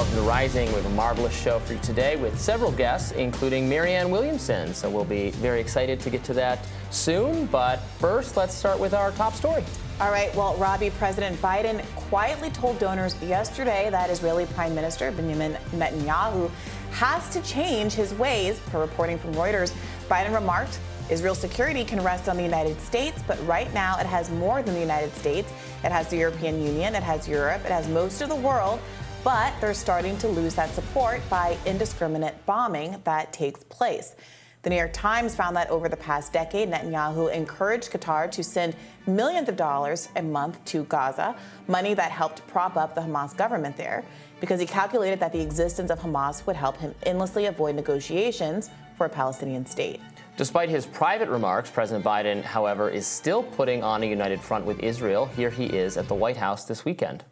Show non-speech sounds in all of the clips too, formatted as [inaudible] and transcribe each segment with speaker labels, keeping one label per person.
Speaker 1: Welcome to Rising. We have a marvelous show for you today with several guests, including Marianne Williamson. So we'll be very excited to get to that soon. But first, let's start with our top story.
Speaker 2: All right. Well, Robby, President Biden quietly told donors yesterday that Israeli Prime Minister Benjamin Netanyahu has to change his ways, per reporting from Reuters. Biden remarked Israel's security can rest on the United States, but right now it has more than the United States. It has the European Union, it has Europe, it has most of the world, but they're starting to lose that support by indiscriminate bombing that takes place. The New York Times found that over the past decade, Netanyahu encouraged Qatar to send millions of dollars a month to Gaza, money that helped prop up the Hamas government there, because he calculated that the existence of Hamas would help him endlessly avoid negotiations for a Palestinian state.
Speaker 1: Despite his private remarks, President Biden, however, is still putting on a united front with Israel. Here he is at the White House this weekend.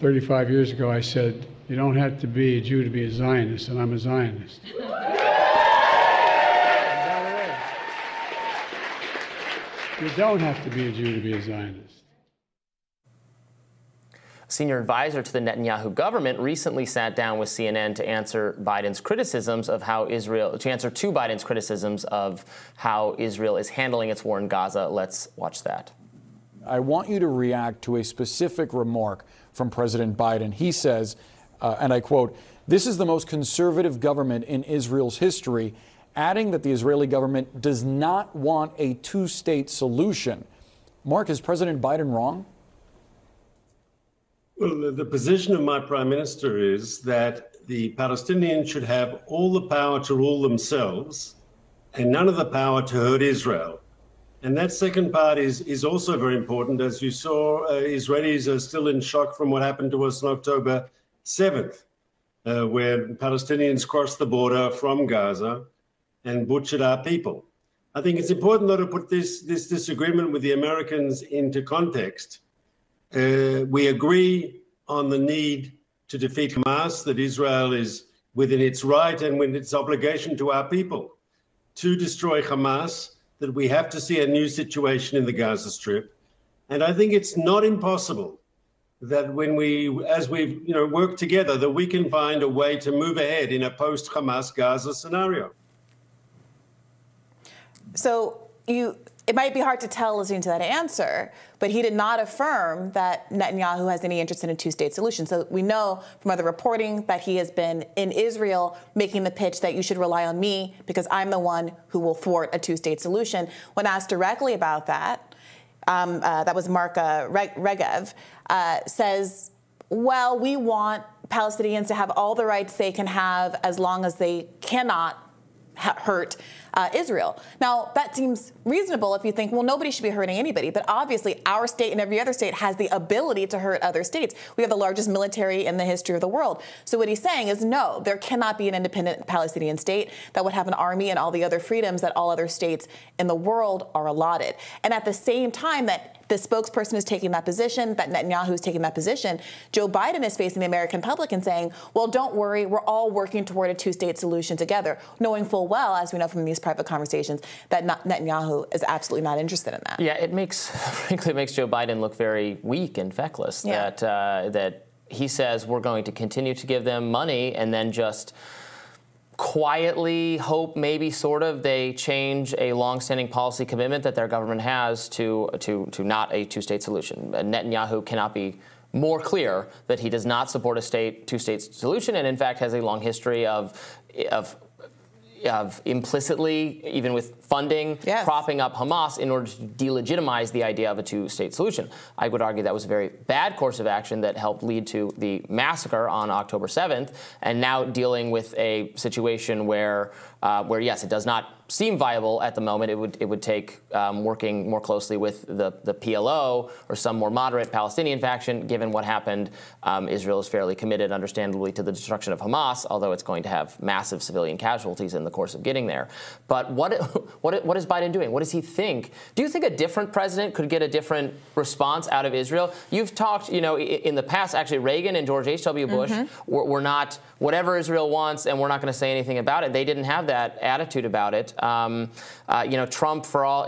Speaker 3: 35 years ago, I said, You don't have to be a Jew to be a Zionist, and I'm a Zionist. [laughs] you don't have to be a Jew to be a Zionist
Speaker 1: senior advisor to the Netanyahu government, recently sat down with CNN to answer Biden's criticisms of how Israel, to answer to Biden's criticisms of how Israel is handling its war in Gaza. Let's watch that.
Speaker 4: I want you to react to a specific remark from President Biden. He says, uh, and I quote, this is the most conservative government in Israel's history, adding that the Israeli government does not want a two state solution. Mark, is President Biden wrong?
Speaker 5: Well, the, the position of my prime minister is that the Palestinians should have all the power to rule themselves and none of the power to hurt Israel. And that second part is, is also very important. As you saw, uh, Israelis are still in shock from what happened to us on October 7th, uh, where Palestinians crossed the border from Gaza and butchered our people. I think it's important, though, to put this, this disagreement with the Americans into context. Uh, we agree on the need to defeat Hamas, that Israel is within its right and within its obligation to our people to destroy Hamas, that we have to see a new situation in the Gaza Strip. And I think it's not impossible that when we, as we've you know, worked together, that we can find a way to move ahead in a post-Hamas Gaza scenario.
Speaker 2: So you it might be hard to tell listening to that answer, but he did not affirm that Netanyahu has any interest in a two state solution. So we know from other reporting that he has been in Israel making the pitch that you should rely on me because I'm the one who will thwart a two state solution. When asked directly about that, um, uh, that was Mark uh, Regev, uh, says, well, we want Palestinians to have all the rights they can have as long as they cannot hurt uh, Israel. Now, that seems reasonable if you think, well, nobody should be hurting anybody. But obviously, our state and every other state has the ability to hurt other states. We have the largest military in the history of the world. So, what he's saying is, no, there cannot be an independent Palestinian state that would have an army and all the other freedoms that all other states in the world are allotted. And at the same time that the spokesperson is taking that position, that Netanyahu is taking that position. Joe Biden is facing the American public and saying, well, don't worry, we're all working toward a two state solution together, knowing full well, as we know from these private conversations, that Netanyahu is absolutely not interested in that.
Speaker 1: Yeah, it makes, [laughs] frankly, it makes Joe Biden look very weak and feckless yeah. that, uh, that he says we're going to continue to give them money and then just quietly hope maybe sort of they change a longstanding policy commitment that their government has to to to not a two-state solution. Uh, Netanyahu cannot be more clear that he does not support a state two-state solution and in fact has a long history of of of implicitly, even with funding, yes. propping up Hamas in order to delegitimize the idea of a two state solution. I would argue that was a very bad course of action that helped lead to the massacre on October 7th, and now dealing with a situation where, uh, where yes, it does not seem viable at the moment. It would it would take um, working more closely with the the PLO or some more moderate Palestinian faction. Given what happened, um, Israel is fairly committed, understandably, to the destruction of Hamas, although it's going to have massive civilian casualties in the course of getting there. But what [laughs] what what is Biden doing? What does he think? Do you think a different president could get a different response out of Israel? You've talked, you know, in the past, actually, Reagan and George H.W. Bush mm-hmm. were, were not whatever Israel wants, and we're not going to say anything about it. They didn't have that attitude about it. Um, uh, you know, Trump, for all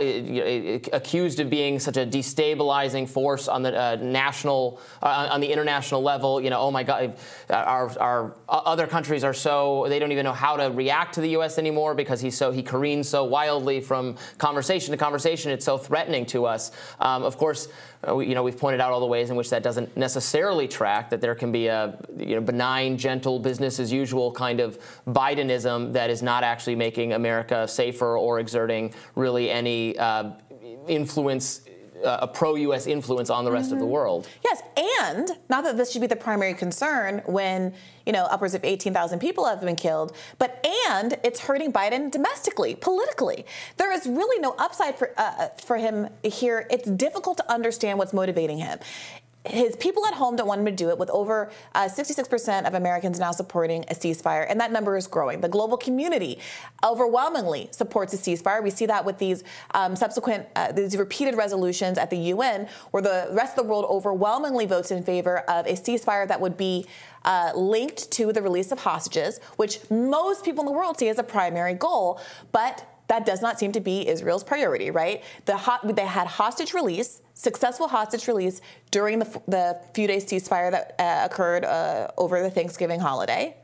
Speaker 1: accused of being such a destabilizing force on the uh, national, uh, on the international level. You know, oh my God, our, our other countries are so they don't even know how to react to the U.S. anymore because he's so he careens so wildly from conversation to conversation. It's so threatening to us. Um, of course, uh, we, you know we've pointed out all the ways in which that doesn't necessarily track. That there can be a you know benign, gentle, business as usual kind of Bidenism that is not actually making America safer or exerting really any uh, influence uh, a pro-U.S. influence on the rest mm-hmm. of the mm-hmm. world.
Speaker 2: Yes, and not that this should be the primary concern when you know upwards of 18,000 people have been killed, but and it's hurting Biden domestically, politically. There is really no upside for uh, for him here. It's difficult to understand what's motivating him his people at home don't want him to do it, with over uh, 66% of Americans now supporting a ceasefire, and that number is growing. The global community overwhelmingly supports a ceasefire. We see that with these um, subsequent, uh, these repeated resolutions at the UN, where the rest of the world overwhelmingly votes in favor of a ceasefire that would be uh, linked to the release of hostages, which most people in the world see as a primary goal, but that does not seem to be Israel's priority, right? The they had hostage release, successful hostage release during the, the few days ceasefire that uh, occurred uh, over the Thanksgiving holiday.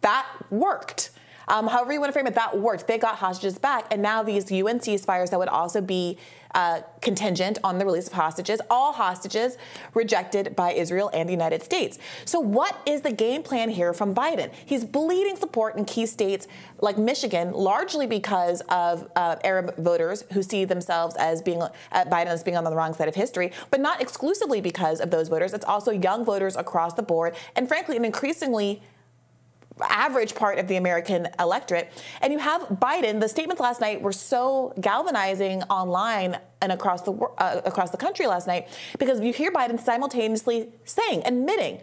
Speaker 2: That worked. Um, however you want to frame it, that worked. They got hostages back, and now these UN ceasefires that would also be uh, contingent on the release of hostages, all hostages rejected by Israel and the United States. So, what is the game plan here from Biden? He's bleeding support in key states like Michigan, largely because of uh, Arab voters who see themselves as being uh, Biden as being on the wrong side of history, but not exclusively because of those voters. It's also young voters across the board, and frankly, an increasingly average part of the American electorate. And you have Biden. The statements last night were so galvanizing online and across the uh, across the country last night because you hear Biden simultaneously saying, admitting,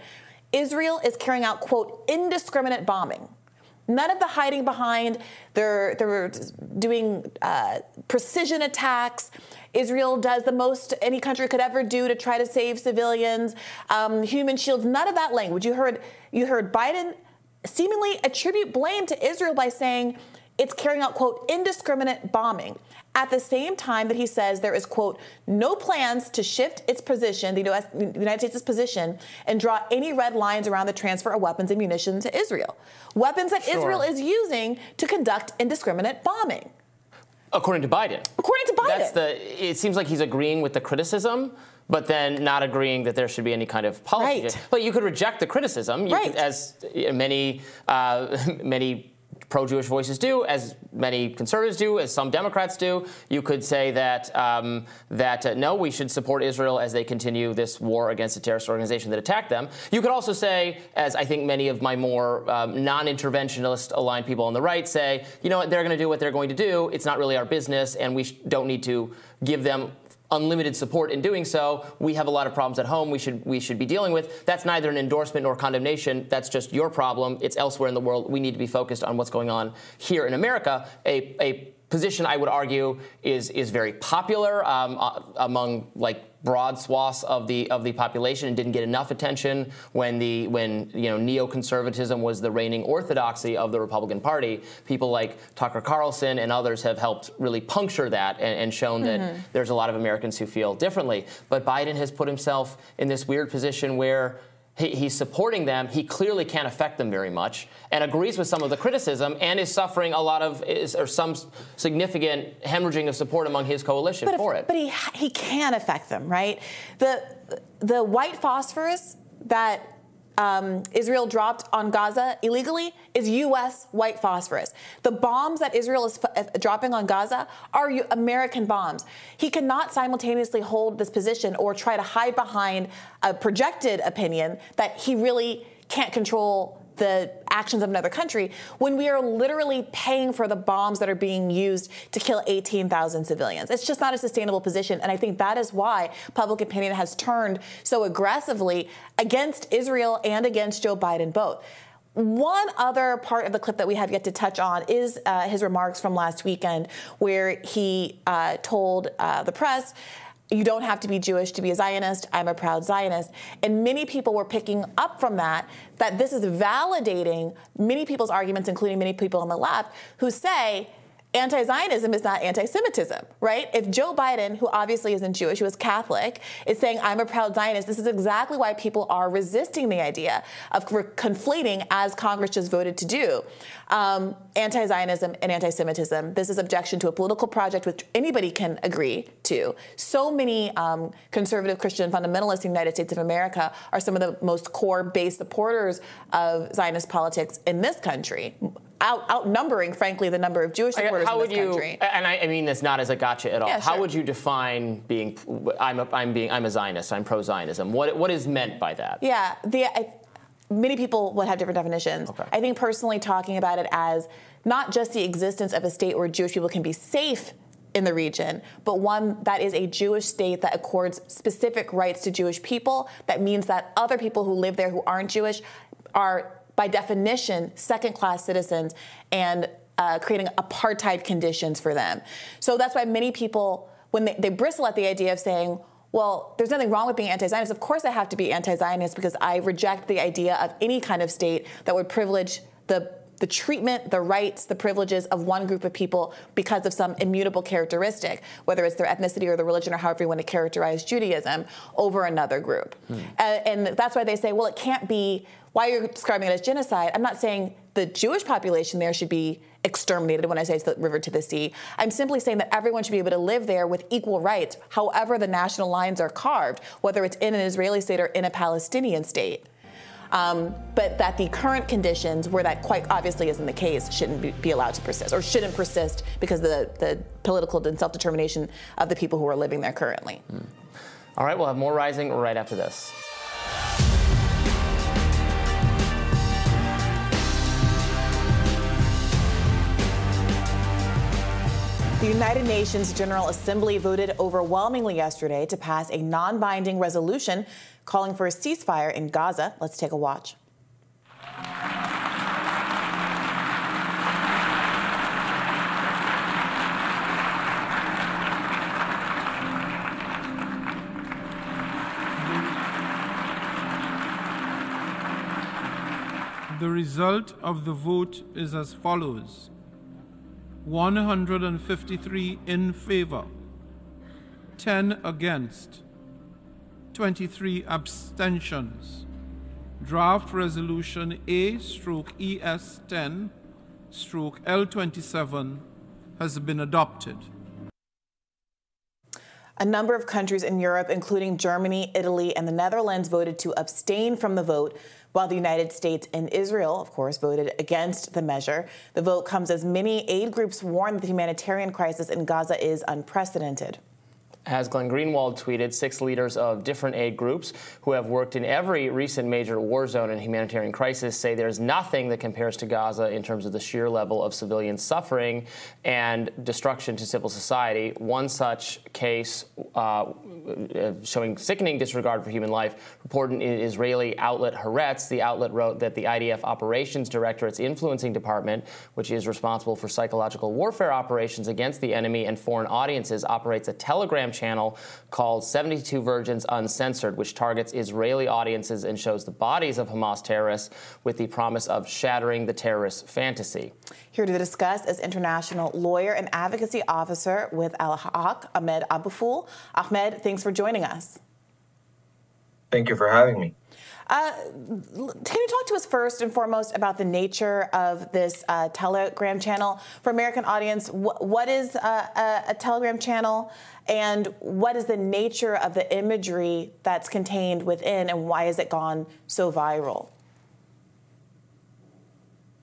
Speaker 2: Israel is carrying out quote indiscriminate bombing. None of the hiding behind. They're they're doing uh, precision attacks. Israel does the most any country could ever do to try to save civilians. Um, human shields. None of that language. You heard you heard Biden seemingly attribute blame to Israel by saying it's carrying out, quote, indiscriminate bombing. At the same time that he says there is, quote, no plans to shift its position, the, US, the United States' position, and draw any red lines around the transfer of weapons and munitions to Israel. Weapons that sure. Israel is using to conduct indiscriminate bombing.
Speaker 1: According to Biden.
Speaker 2: According to Biden.
Speaker 1: That's the. It seems like he's agreeing with the criticism, but then not agreeing that there should be any kind of policy. Right. But you could reject the criticism,
Speaker 2: right. Could,
Speaker 1: as many uh, [laughs] many pro-Jewish voices do, as many conservatives do, as some Democrats do. You could say that um, that uh, no, we should support Israel as they continue this war against a terrorist organization that attacked them. You could also say, as I think many of my more um, non-interventionist aligned people on the right say, you know what, they're going to do what they're going to do. It's not really our business, and we don't need to give them unlimited support in doing so. We have a lot of problems at home we should we should be dealing with. That's neither an endorsement nor condemnation. That's just your problem. It's elsewhere in the world. We need to be focused on what's going on here in America. A, a position I would argue is is very popular um, uh, among like broad swaths of the of the population and didn't get enough attention when the when you know neoconservatism was the reigning orthodoxy of the Republican Party. People like Tucker Carlson and others have helped really puncture that and, and shown mm-hmm. that there's a lot of Americans who feel differently. But Biden has put himself in this weird position where he, he's supporting them. He clearly can't affect them very much, and agrees with some of the criticism, and is suffering a lot of is, or some significant hemorrhaging of support among his coalition
Speaker 2: but
Speaker 1: for
Speaker 2: if,
Speaker 1: it.
Speaker 2: But he he can affect them, right? The the white phosphorus that um, Israel dropped on Gaza illegally is U.S. white phosphorus. The bombs that Israel is dropping on Gaza are U- American bombs. He cannot simultaneously hold this position or try to hide behind a projected opinion that he really can't control the actions of another country when we are literally paying for the bombs that are being used to kill 18,000 civilians. It's just not a sustainable position. And I think that is why public opinion has turned so aggressively against Israel and against Joe Biden both. One other part of the clip that we have yet to touch on is uh, his remarks from last weekend, where he uh, told uh, the press you don't have to be Jewish to be a Zionist. I'm a proud Zionist. And many people were picking up from that that this is validating many people's arguments, including many people on the left, who say anti-Zionism is not anti-Semitism, right? If Joe Biden, who obviously isn't Jewish, who is Catholic, is saying I'm a proud Zionist, this is exactly why people are resisting the idea of conflating, as Congress just voted to do, um, anti-Zionism and anti-Semitism. This is objection to a political project which anybody can agree to. So many um, conservative Christian fundamentalists in the United States of America are some of the most core base supporters of Zionist politics in this country out, outnumbering, frankly, the number of Jewish supporters
Speaker 1: how
Speaker 2: in this
Speaker 1: would you,
Speaker 2: country.
Speaker 1: And I, I, mean this not as a gotcha at all.
Speaker 2: Yeah,
Speaker 1: how
Speaker 2: sure.
Speaker 1: would you define being? I'm a, I'm being I'm a Zionist. I'm pro-Zionism. What what is meant by that?
Speaker 2: Yeah, the. I, many people would have different definitions.
Speaker 1: Okay.
Speaker 2: I think personally, talking about it as not just the existence of a state where Jewish people can be safe in the region, but one that is a Jewish state that accords specific rights to Jewish people. That means that other people who live there who aren't Jewish are by definition, second class citizens and uh, creating apartheid conditions for them. So that's why many people, when they, they bristle at the idea of saying, well, there's nothing wrong with being anti Zionist. Of course, I have to be anti Zionist because I reject the idea of any kind of state that would privilege the the treatment, the rights, the privileges of one group of people because of some immutable characteristic, whether it's their ethnicity or the religion or however you want to characterize Judaism, over another group. Hmm. and that's why they say, well, it can't be why you're describing it as genocide, I'm not saying the Jewish population there should be exterminated when I say it's the river to the sea. I'm simply saying that everyone should be able to live there with equal rights, however the national lines are carved, whether it's in an Israeli state or in a Palestinian state. Um, but that the current conditions, where that quite obviously isn't the case, shouldn't be, be allowed to persist or shouldn't persist because of the, the political and self determination of the people who are living there currently. Mm.
Speaker 1: All right, we'll have more rising right after this.
Speaker 2: The United Nations General Assembly voted overwhelmingly yesterday to pass a non binding resolution calling for a ceasefire in Gaza. Let's take a watch.
Speaker 6: The result of the vote is as follows 153 in favor, 10 against, 23 abstentions. Draft Resolution A stroke ES 10 stroke L 27 has been adopted.
Speaker 2: A number of countries in Europe, including Germany, Italy, and the Netherlands, voted to abstain from the vote, while the United States and Israel, of course, voted against the measure. The vote comes as many aid groups warn that the humanitarian crisis in Gaza is unprecedented.
Speaker 1: As Glenn Greenwald tweeted, six leaders of different aid groups who have worked in every recent major war zone and humanitarian crisis say there's nothing that compares to Gaza in terms of the sheer level of civilian suffering and destruction to civil society. One such case uh, showing sickening disregard for human life reported in Israeli outlet Haaretz. The outlet wrote that the IDF Operations Directorate's influencing department, which is responsible for psychological warfare operations against the enemy and foreign audiences, operates a telegram channel called 72 Virgins Uncensored, which targets Israeli audiences and shows the bodies of Hamas terrorists with the promise of shattering the terrorist fantasy.
Speaker 2: Here to discuss is international lawyer and advocacy officer with Al Haq, Ahmed Abofoul. Ahmed, thanks for joining us.
Speaker 7: Thank you for having me.
Speaker 2: Uh, can you talk to us first and foremost about the nature of this uh, Telegram channel for American audience? Wh- what is uh, a, a, Telegram channel, and what is the nature of the imagery that's contained within, and why has it gone so viral?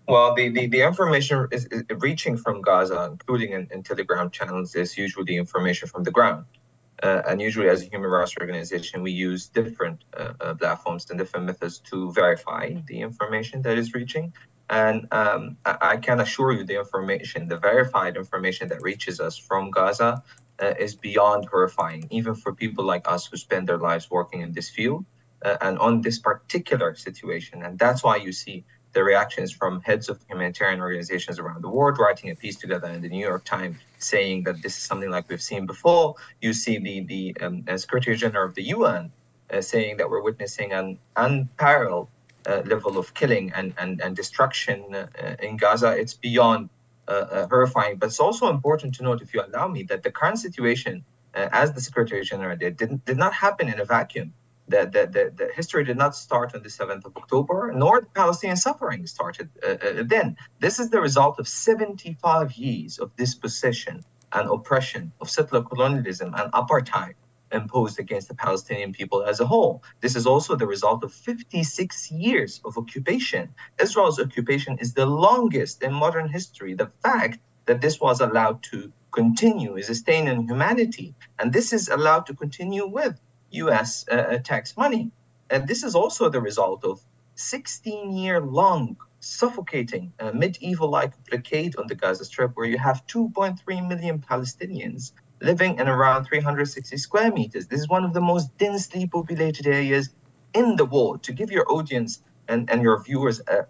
Speaker 7: Well, the, the, the information is, is, reaching from Gaza, including in, in Telegram channels, is usually information from the ground. Uh, and usually, as a human rights organization, we use different uh, uh, platforms and different methods to verify the information that is reaching. And um, I, I, can assure you, the information, the verified information that reaches us from Gaza, uh, is beyond horrifying, even for people like us who spend their lives working in this field uh, and on this particular situation. And that's why you see the reactions from heads of humanitarian organizations around the world writing a piece together in the New York Times saying that this is something like we've seen before. You see the the um, uh, Secretary General of the UN uh, saying that we're witnessing an unparalleled uh, level of killing and and, and destruction uh, in Gaza. It's beyond uh, horrifying. But it's also important to note, if you allow me, that the current situation, uh, as the Secretary General did, did, did not happen in a vacuum. The, the, history did not start on the 7th of October, nor the Palestinian suffering started uh, uh, then. This is the result of 75 years of dispossession and oppression, of settler colonialism and apartheid imposed against the Palestinian people as a whole. This is also the result of 56 years of occupation. Israel's occupation is the longest in modern history. The fact that this was allowed to continue is a stain on humanity. And this is allowed to continue with US uh, uh, tax money. And this is also the result of 16 year long suffocating uh, medieval like blockade on the Gaza Strip, where you have 2.3 million Palestinians living in around 360 square meters. This is one of the most densely populated areas in the world. To give your audience and, and your viewers uh,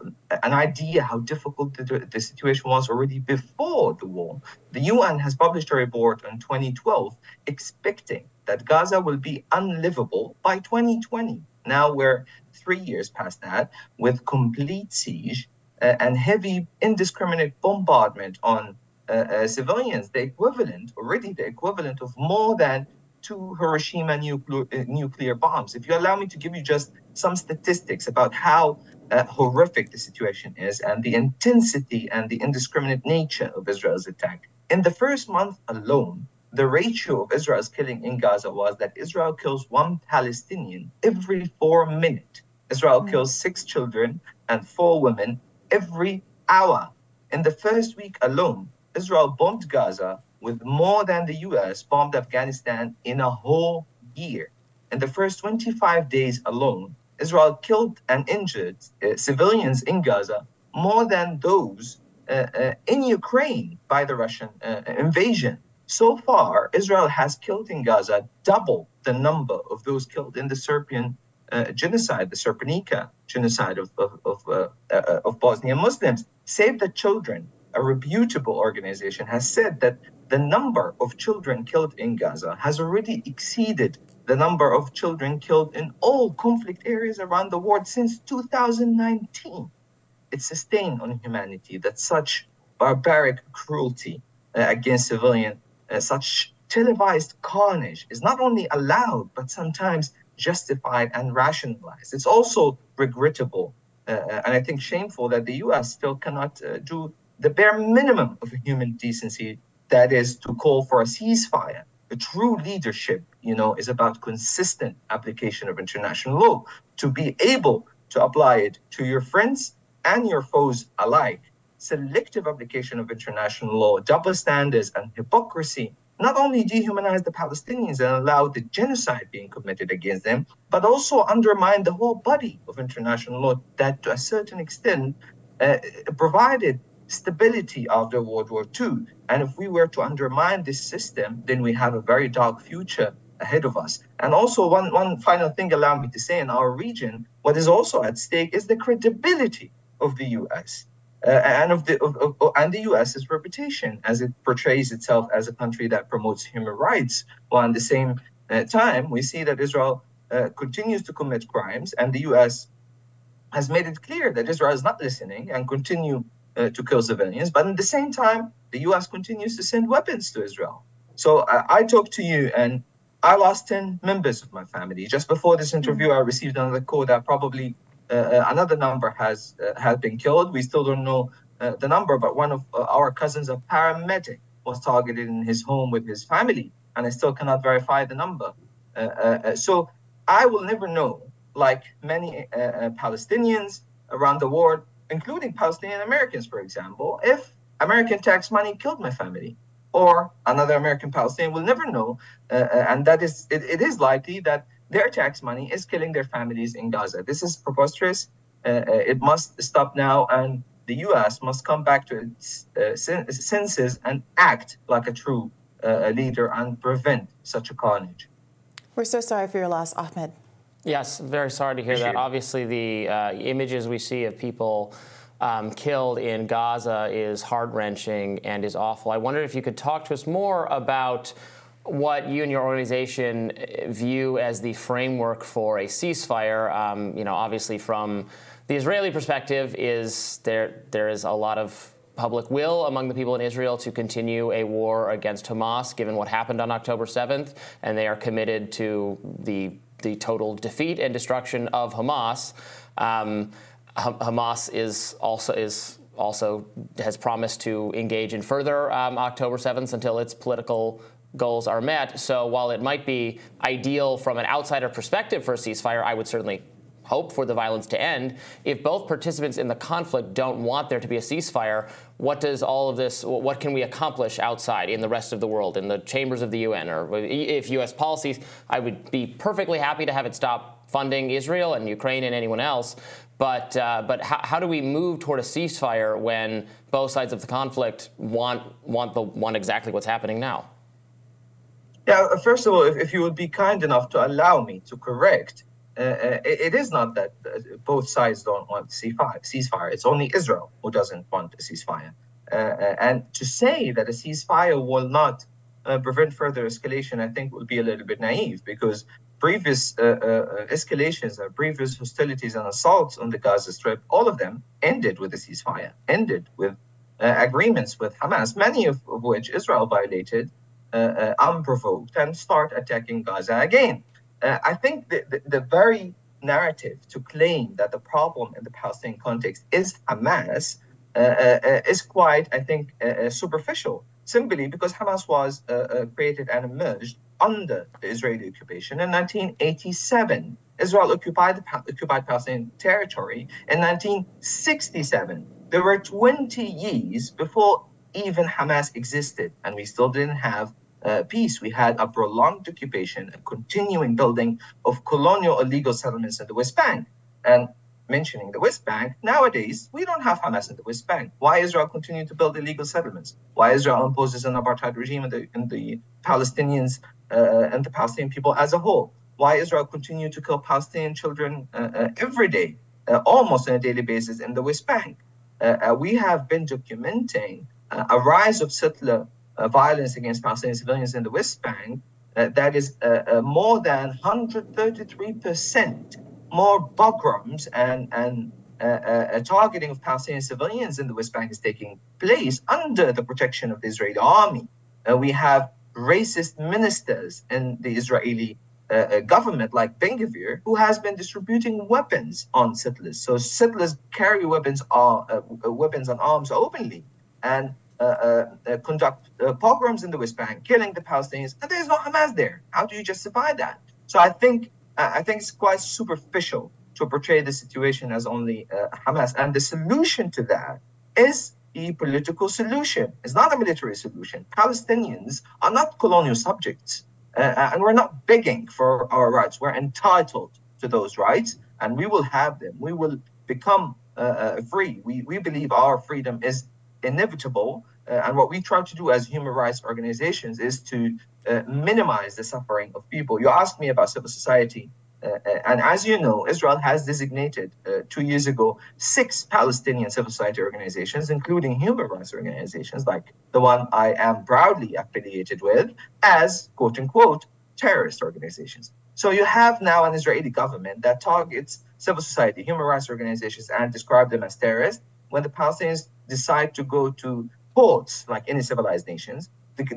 Speaker 7: an idea how difficult the, the situation was already before the war, the UN has published a report in 2012 expecting that Gaza will be unlivable by 2020. Now we're three years past that with complete siege uh, and heavy indiscriminate bombardment on uh, uh, civilians, the equivalent, already the equivalent of more than two Hiroshima nuclear, uh, nuclear bombs. If you allow me to give you just some statistics about how uh, horrific the situation is and the intensity and the indiscriminate nature of Israel's attack. In the first month alone, the ratio of Israel's killing in Gaza was that Israel kills one Palestinian every four minutes. Israel mm-hmm. kills six children and four women every hour. In the first week alone, Israel bombed Gaza with more than the US bombed Afghanistan in a whole year. In the first 25 days alone, Israel killed and injured uh, civilians in Gaza more than those uh, uh, in Ukraine by the Russian uh, invasion. So far, Israel has killed in Gaza double the number of those killed in the Serbian uh, genocide, the Srebrenica genocide of, of, of, of Bosnian Muslims. Save the Children a reputable organization, has said that the number of children killed in Gaza has already exceeded the number of children killed in all conflict areas around the world since 2019. It's a stain on humanity that such barbaric cruelty uh, against civilian, uh, such televised carnage is not only allowed, but sometimes justified and rationalized. It's also regrettable uh, and I think shameful that the US still cannot uh, do the bare minimum of human decency that is to call for a ceasefire a true leadership you know is about consistent application of international law to be able to apply it to your friends and your foes alike selective application of international law double standards and hypocrisy not only dehumanize the palestinians and allow the genocide being committed against them but also undermine the whole body of international law that to a certain extent uh, provided stability after World War II. And if we were to undermine this system, then we have a very dark future ahead of us. And also, one, one final thing, allow me to say, in our region, what is also at stake is the credibility of the U.S. Uh, and of the of, of, and the U.S.'s reputation as it portrays itself as a country that promotes human rights, while at the same uh, time we see that Israel uh, continues to commit crimes, and the U.S. has made it clear that Israel is not listening and continue uh, to kill civilians. But at the same time, the U.S. continues to send weapons to Israel. So uh, I talk to you, and I lost 10 members of my family. Just before this interview, mm-hmm. I received another call that probably uh, uh another number has uh, has been killed. We still don't know uh, the number, but one of our cousins, a paramedic, was targeted in his home with his family, and I still cannot verify the number. so I will never know, like many Palestinians around the world, including Palestinian Americans, for example, if American tax money killed my family, or another American Palestinian will never know, uh, uh, and that is it, it is likely that their tax money is killing their families in Gaza. This is preposterous. Uh, uh it must stop now, and the U.S. must come back to its uh, senses and act like a true uh, leader and prevent such a carnage.
Speaker 2: We're so sorry for your loss, Ahmed.
Speaker 1: Yes, very sorry to hear that. Obviously, the uh, images we see of people um, killed in Gaza is heart wrenching and is awful. I wondered if you could talk to us more about what you and your organization uh, view as the framework for a ceasefire. Um, you know, obviously, from the Israeli perspective, is there there is a lot of public will among the people in Israel to continue a war against Hamas, given what happened on October 7th, and they are committed to the the total defeat and destruction of Hamas. Um, Hamas is also is also has promised to engage in further um, October 7th until its political goals are met. So while it might be ideal from an outsider perspective for a ceasefire, I would certainly hope for the violence to end. If both participants in the conflict don't want there to be a ceasefire, what does all of this, what can we accomplish outside in the rest of the world, in the chambers of the UN? Or if U.S. policies, I would be perfectly happy to have it stop funding Israel and Ukraine and anyone else. But, uh, but how, how, do we move toward a ceasefire when both sides of the conflict want, want, the, want exactly what's happening now?
Speaker 7: Yeah, first of all, if, if you would be kind enough to allow me to correct, uh, uh it, it is not that uh, both sides don't want ceasefire. Ceasefire. It's only Israel who doesn't want a ceasefire. Uh, uh and to say that a ceasefire will not uh, prevent further escalation, I think, would be a little bit naive because previous escalations, previous hostilities and assaults on the Gaza Strip, all of them ended with a ceasefire, ended with agreements with Hamas, many of, of which Israel violated unprovoked, and start attacking Gaza again. Uh, I think the, the, the, very narrative to claim that the problem in the Palestinian context is Hamas uh, uh, uh is quite, I think, uh, superficial, simply because Hamas was created and emerged under the Israeli occupation in 1987. Israel occupied the occupied Palestinian territory in 1967. There were 20 years before even Hamas existed, and we still didn't have uh, peace. We had a prolonged occupation, a continuing building of colonial illegal settlements in the West Bank. And mentioning the West Bank, nowadays we don't have Hamas in the West Bank. Why Israel continue to build illegal settlements? Why Israel imposes an apartheid regime in the, in the Palestinians uh, and the Palestinian people as a whole? Why Israel continue to kill Palestinian children uh, uh every day, uh, almost on a daily basis in the West Bank? Uh, we have been documenting a rise of settler violence against Palestinian civilians in the West Bank, uh, that is uh, more than 133% more pogroms and, and targeting of Palestinian civilians in the West Bank is taking place under the protection of the Israeli army. we have racist ministers in the Israeli uh, government like Ben Gvir, who has been distributing weapons on settlers. So settlers carry weapons, uh, uh, weapons and arms openly, and uh, uh, conduct uh, pogroms in the West Bank, killing the Palestinians, and there's no Hamas there. How do you justify that? So I think I think it's quite superficial to portray the situation as only Hamas, and the solution to that is a political solution. It's not a military solution. Palestinians are not colonial subjects, uh, and we're not begging for our rights. We're entitled to those rights, and we will have them. We will become uh, uh, free. We, we believe our freedom is inevitable, uh, and what we try to do as human rights organizations is to uh, minimize the suffering of people. You asked me about civil society. Uh, uh and as you know, Israel has designated uh, two years ago six Palestinian civil society organizations, including human rights organizations like the one I am proudly affiliated with, as quote unquote terrorist organizations. So you have now an Israeli government that targets civil society, human rights organizations, and describe them as terrorists. When the Palestinians decide to go to courts, like any civilized nations,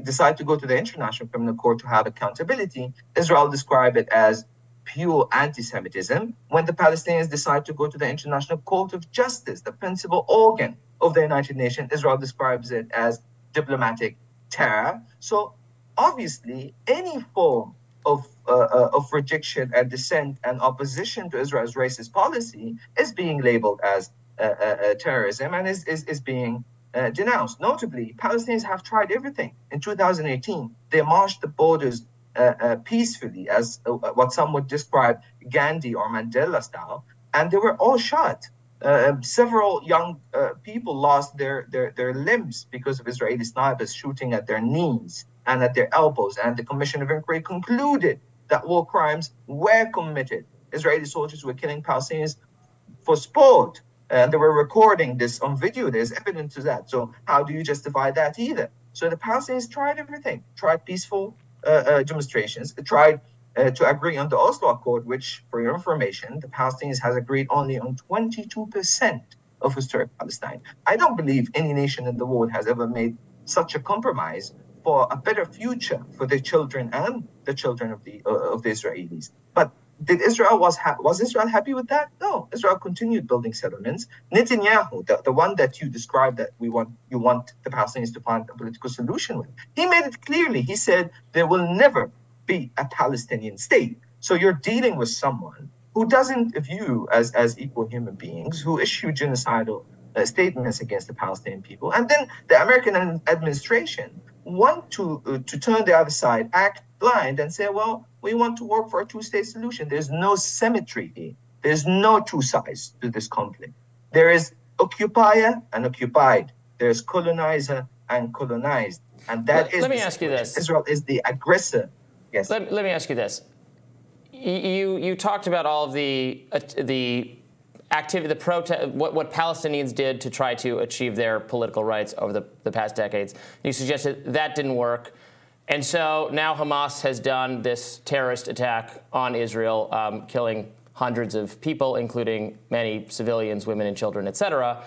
Speaker 7: decide to go to the International Criminal Court to have accountability, Israel described it as pure anti-Semitism. When the Palestinians decide to go to the International Court of Justice, the principal organ of the United Nations, Israel describes it as diplomatic terror. So obviously, any form of uh, uh, of rejection and dissent and opposition to Israel's racist policy is being labeled as uh, uh, uh terrorism and is, is, is being uh, denounced. Notably, Palestinians have tried everything. In 2018, they marched the borders uh, uh, peacefully, as uh, what some would describe Gandhi or Mandela style, and they were all shot. Uh, um, several young uh, people lost their, their, their limbs because of Israeli snipers shooting at their knees and at their elbows. And the Commission of Inquiry concluded that war crimes were committed. Israeli soldiers were killing Palestinians for sport and they were recording this on video. There's evidence to that. So how do you justify that either? So the Palestinians tried everything, tried peaceful uh, uh, demonstrations, tried uh, to agree on the Oslo Accord, which, for your information, the Palestinians has agreed only on 22% of historic Palestine. I don't believe any nation in the world has ever made such a compromise for a better future for their children and the children of the uh, of the Israelis. But did Israel was ha- was Israel happy with that? No. Israel continued building settlements. Netanyahu, the, the one that you described that we want you want the Palestinians to find a political solution with, he made it clearly. He said there will never be a Palestinian state. So you're dealing with someone who doesn't view as as equal human beings, who issue genocidal uh, statements against the Palestinian people, and then the American administration want to uh, to turn the other side, act blind, and say, well we want to work for a two-state solution. There's no symmetry There's no two sides to this conflict. There is occupier and occupied. There's colonizer and colonized. And that
Speaker 1: let,
Speaker 7: is
Speaker 1: let me ask you this.
Speaker 7: Israel is the aggressor. Yes.
Speaker 1: Let, let me ask you this. You you talked about all of the uh, the activity, the protest, what, what Palestinians did to try to achieve their political rights over the, the past decades. You suggested that didn't work. And so now Hamas has done this terrorist attack on Israel, um, killing hundreds of people, including many civilians, women and children, et cetera.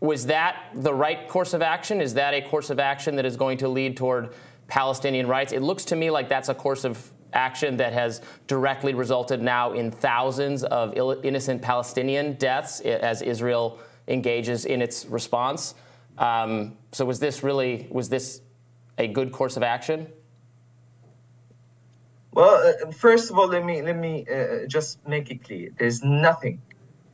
Speaker 1: Was that the right course of action? Is that a course of action that is going to lead toward Palestinian rights? It looks to me like that's a course of action that has directly resulted now in thousands of innocent Palestinian deaths as Israel engages in its response. Um, so was this really was this a good course of action?
Speaker 7: Well, uh, first of all, let me let me uh, just make it clear: there's nothing,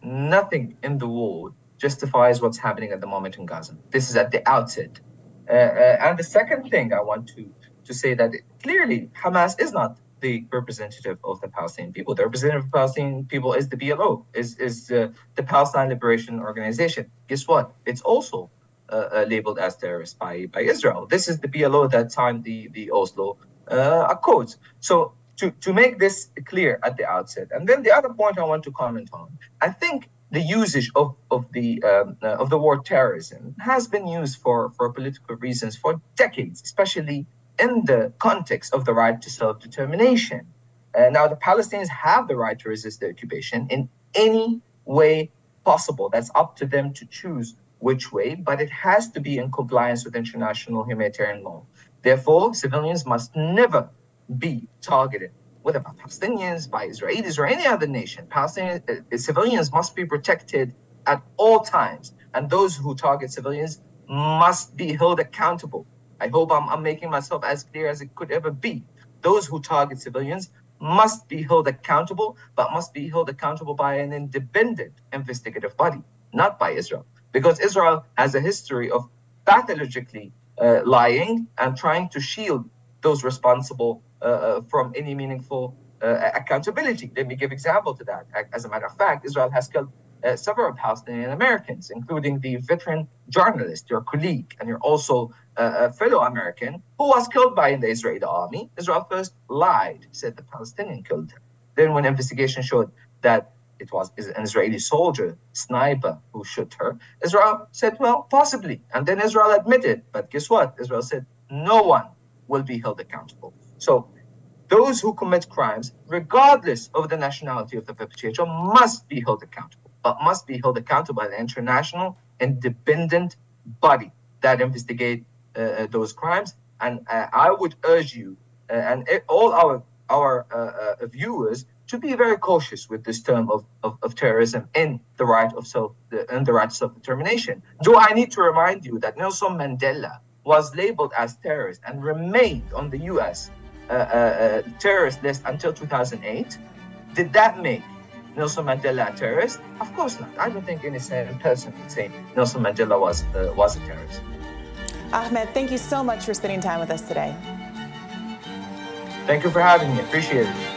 Speaker 7: nothing in the world justifies what's happening at the moment in Gaza. This is at the outset. Uh, uh and the second thing I want to to say that clearly Hamas is not the representative of the Palestinian people. The representative of Palestinian people is the PLO, is is uh, the Palestine Liberation Organization. Guess what? It's also uh, labeled as terrorist by by Israel. This is the PLO that signed the the Oslo uh, Accords. So to, to make this clear at the outset, and then the other point I want to comment on, I think the usage of, of the um, uh, of the word terrorism has been used for, for political reasons for decades, especially in the context of the right to self-determination. Uh, now, the Palestinians have the right to resist the occupation in any way possible. That's up to them to choose which way, but it has to be in compliance with international humanitarian law. Therefore, civilians must never be targeted, whether by Palestinians, by Israelis, or any other nation. Palestinian uh, civilians must be protected at all times, and those who target civilians must be held accountable. I hope I'm, I'm making myself as clear as it could ever be. Those who target civilians must be held accountable, but must be held accountable by an independent investigative body, not by Israel. Because Israel has a history of pathologically uh, lying and trying to shield those responsible uh, uh, from any meaningful accountability. Let me give example to that. As a matter of fact, Israel has killed uh, several Palestinian Americans, including the veteran journalist, your colleague, and you're also uh, a fellow American who was killed by the Israeli army. Israel first lied, said the Palestinian killed him. Then, when investigation showed that it was an Israeli soldier, sniper, who shot her. Israel said, well, possibly. And then Israel admitted. But guess what? Israel said, no one will be held accountable. So those who commit crimes, regardless of the nationality of the perpetrator, must be held accountable, but must be held accountable by the international independent body that investigate uh, uh those crimes. And uh, I would urge you uh, and all our our uh, uh, viewers to be very cautious with this term of, of, of terrorism and the right of self and the right to self-determination. Do I need to remind you that Nelson Mandela was labeled as terrorist and remained on the U.S. Terrorist list until 2008? Did that make Nelson Mandela a terrorist? Of course not. I don't think any sane person would say Nelson Mandela was uh, was a terrorist.
Speaker 2: Ahmed, thank you so much for spending time with us today.
Speaker 7: Thank you for having me. Appreciate it.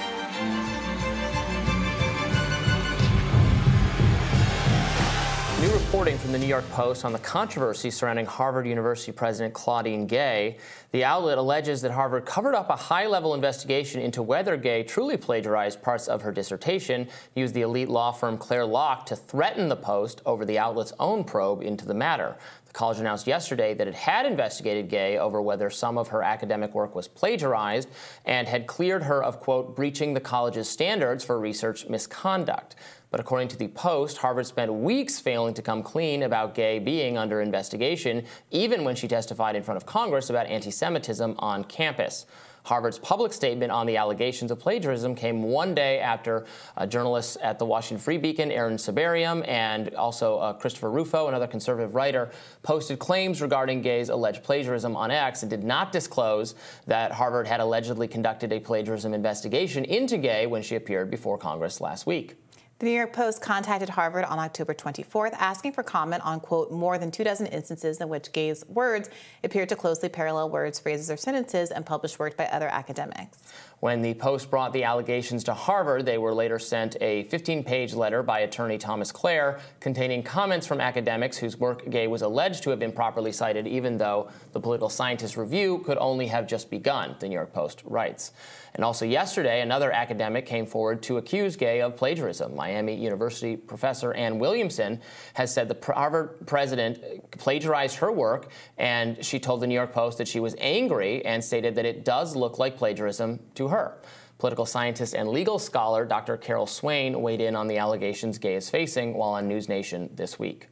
Speaker 1: Reporting from the New York Post on the controversy surrounding Harvard University President Claudine Gay. The outlet alleges that Harvard covered up a high level investigation into whether Gay truly plagiarized parts of her dissertation, used the elite law firm Clare Locke to threaten the Post over the outlet's own probe into the matter. The college announced yesterday that it had investigated Gay over whether some of her academic work was plagiarized and had cleared her of, quote, breaching the college's standards for research misconduct. But according to the Post, Harvard spent weeks failing to come clean about Gay being under investigation, even when she testified in front of Congress about anti Semitism on campus. Harvard's public statement on the allegations of plagiarism came one day after uh, journalists at the Washington Free Beacon, Aaron Sibarium, and also uh, Christopher Rufo, another conservative writer, posted claims regarding Gay's alleged plagiarism on X and did not disclose that Harvard had allegedly conducted a plagiarism investigation into Gay when she appeared before Congress last week.
Speaker 2: The New York Post contacted Harvard on October 24th asking for comment on, quote, more than two dozen instances in which Gay's words appeared to closely parallel words, phrases, or sentences and published work by other academics.
Speaker 1: When the Post brought the allegations to Harvard, they were later sent a 15 page letter by attorney Thomas Clare containing comments from academics whose work Gay was alleged to have been properly cited, even though the political scientist review could only have just begun, the New York Post writes. And also yesterday, another academic came forward to accuse Gay of plagiarism. Miami University professor Ann Williamson has said the Harvard president plagiarized her work, and she told the New York Post that she was angry and stated that it does look like plagiarism to her. Political scientist and legal scholar Dr. Carol Swain weighed in on the allegations Gay is facing while on News Nation this week.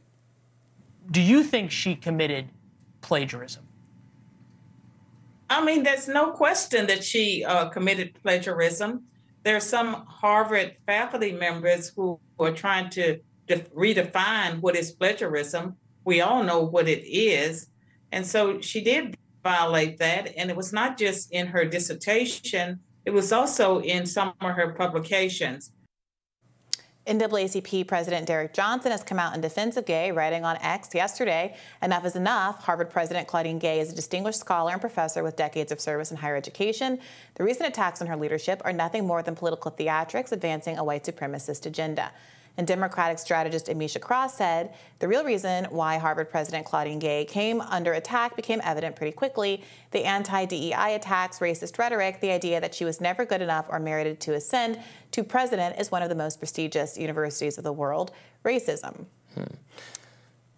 Speaker 8: Do you think she committed plagiarism?
Speaker 9: I mean, there's no question that she uh, committed plagiarism. There are some Harvard faculty members who are trying to redefine what is plagiarism. We all know what it is. And so she did violate that. And it was not just in her dissertation, it was also in some of her publications.
Speaker 2: NAACP President Derrick Johnson has come out in defense of Gay, writing on X yesterday, enough is enough. Harvard President Claudine Gay is a distinguished scholar and professor with decades of service in higher education. The recent attacks on her leadership are nothing more than political theatrics advancing a white supremacist agenda. And Democratic strategist Amisha Cross said the real reason why Harvard President Claudine Gay came under attack became evident pretty quickly. The anti DEI attacks, racist rhetoric, the idea that she was never good enough or merited to ascend to president is one of the most prestigious universities of the world, racism. Hmm.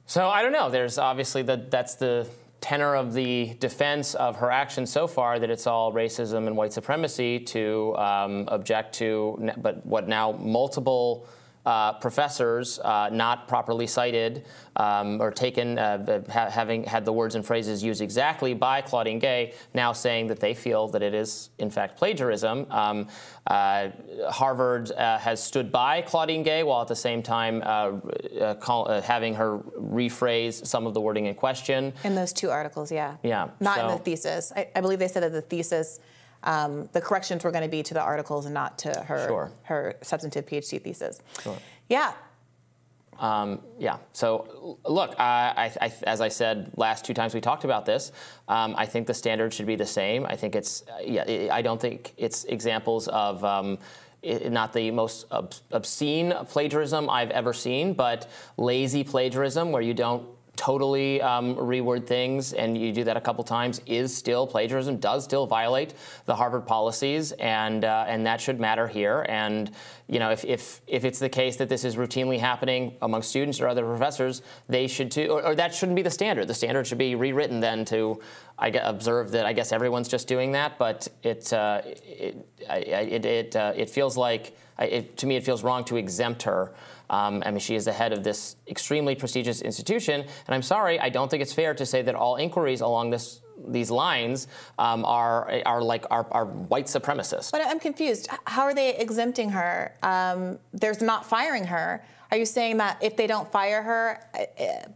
Speaker 1: So I don't know. There's obviously the, that's the tenor of the defense of her actions so far that it's all racism and white supremacy to um, object to, but what now multiple uh, professors uh, not properly cited um, or taken, uh, ha- having had the words and phrases used exactly by Claudine Gay, now saying that they feel that it is, in fact, plagiarism. Um, uh, Harvard uh, has stood by Claudine Gay while at the same time uh, call, having her rephrase some of the wording in question.
Speaker 2: In those two articles, yeah.
Speaker 1: Yeah.
Speaker 2: Not so. in the thesis. I, I believe they said that the thesis um, the corrections were going to be to the articles and not to her
Speaker 1: sure.
Speaker 2: her substantive PhD thesis.
Speaker 1: Sure.
Speaker 2: Yeah.
Speaker 1: Um, yeah. So, look, I, I, as I said last two times we talked about this, um, I think the standard should be the same. I think it's, yeah, I don't think it's examples of. Um, not the most obscene plagiarism I've ever seen, but lazy plagiarism where you don't totally um, reword things, and you do that a couple times, is still plagiarism, does still violate the Harvard policies, and uh, and that should matter here. And you know, if, if if it's the case that this is routinely happening among students or other professors, they should too, or, or that shouldn't be the standard. The standard should be rewritten then to I observe that I guess everyone's just doing that, but it uh, it it it, uh, it feels like it, to me it feels wrong to exempt her um, I mean, she is the head of this extremely prestigious institution, and I'm sorry, I don't think it's fair to say that all inquiries along this these lines um, are are like are, are, white supremacists.
Speaker 2: But I'm confused. How are they exempting her? Um, there's not firing her. Are you saying that if they don't fire her? Uh,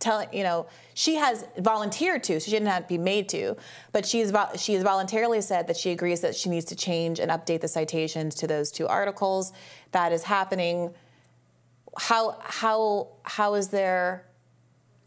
Speaker 2: telling you know she has volunteered to, so she didn't have to be made to, but she's she has voluntarily said that she agrees that she needs to change and update the citations to those two articles. That is happening how how how is there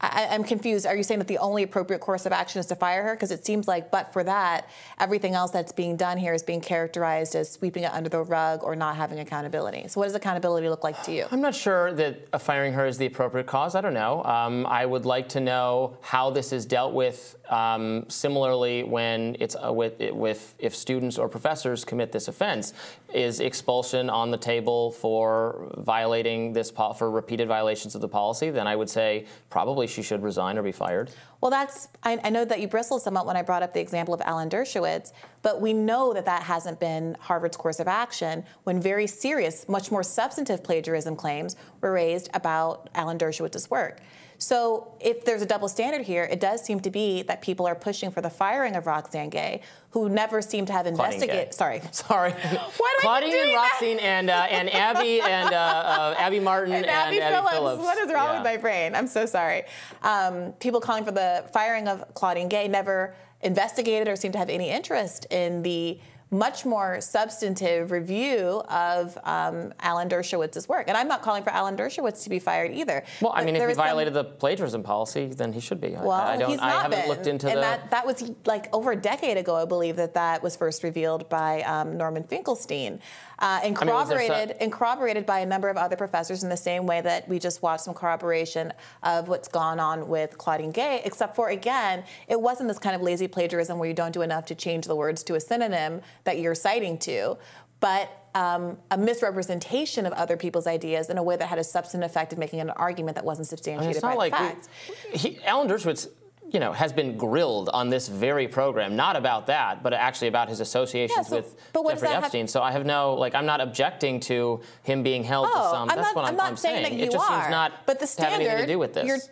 Speaker 2: I, am confused. Are you saying that the only appropriate course of action is to fire her? Because it seems like, but for that, everything else that's being done here is being characterized as sweeping it under the rug or not having accountability. So, what does accountability look like to you?
Speaker 1: I'm not sure that firing her is the appropriate cause. I don't know. Um, I would like to know how this is dealt with um, similarly when it's uh, with, with if students or professors commit this offense. Is expulsion on the table for violating this for repeated violations of the policy? Then I would say probably she should resign or be fired.
Speaker 2: Well, that's, I, I, know that you bristled somewhat when I brought up the example of Alan Dershowitz, but we know that that hasn't been Harvard's course of action when very serious, much more substantive plagiarism claims were raised about Alan Dershowitz's work. So if there's a double standard here, it does seem to be that people are pushing for the firing of Roxane Gay, who never seemed to have investigated. Sorry, [laughs]
Speaker 1: sorry. [laughs] Why Claudine and Roxane and uh, and Abby and uh, uh, Abby Martin and, [laughs] and Abby, Abby Phillips. Phillips.
Speaker 2: What is wrong yeah. with my brain? I'm so sorry. Um, people calling for the firing of Claudine Gay never investigated or seemed to have any interest in the much more substantive review of um, Alan Dershowitz's work. And I'm not calling for Alan Dershowitz to be fired either.
Speaker 1: Well, I mean, if he violated some... the plagiarism policy, then he should be.
Speaker 2: Well,
Speaker 1: I,
Speaker 2: I don't,
Speaker 1: he's not
Speaker 2: I
Speaker 1: haven't
Speaker 2: been.
Speaker 1: looked into
Speaker 2: and
Speaker 1: the...
Speaker 2: that, that was like over a decade ago, I believe, that that was first revealed by um, Norman Finkelstein uh, and corroborated I mean, and corroborated by a number of other professors in the same way that we just watched some corroboration of what's gone on with Claudine Gay. Except for again, it wasn't this kind of lazy plagiarism where you don't do enough to change the words to a synonym that you're citing to, but um, a misrepresentation of other people's ideas in a way that had a substantive effect of making an argument that wasn't substantiated
Speaker 1: I mean,
Speaker 2: by
Speaker 1: like
Speaker 2: facts.
Speaker 1: He, Alan Dershowitz you know, has been grilled on this very program, not about that, but actually about his associations yeah, so, with Jeffrey Epstein. so I have no, like, I'm not objecting to him being held
Speaker 2: oh,
Speaker 1: to some.
Speaker 2: I'm
Speaker 1: that's
Speaker 2: not,
Speaker 1: what I'm,
Speaker 2: I'm not saying.
Speaker 1: saying.
Speaker 2: That you
Speaker 1: it just
Speaker 2: are,
Speaker 1: seems not
Speaker 2: but the standard,
Speaker 1: to have anything to do with this.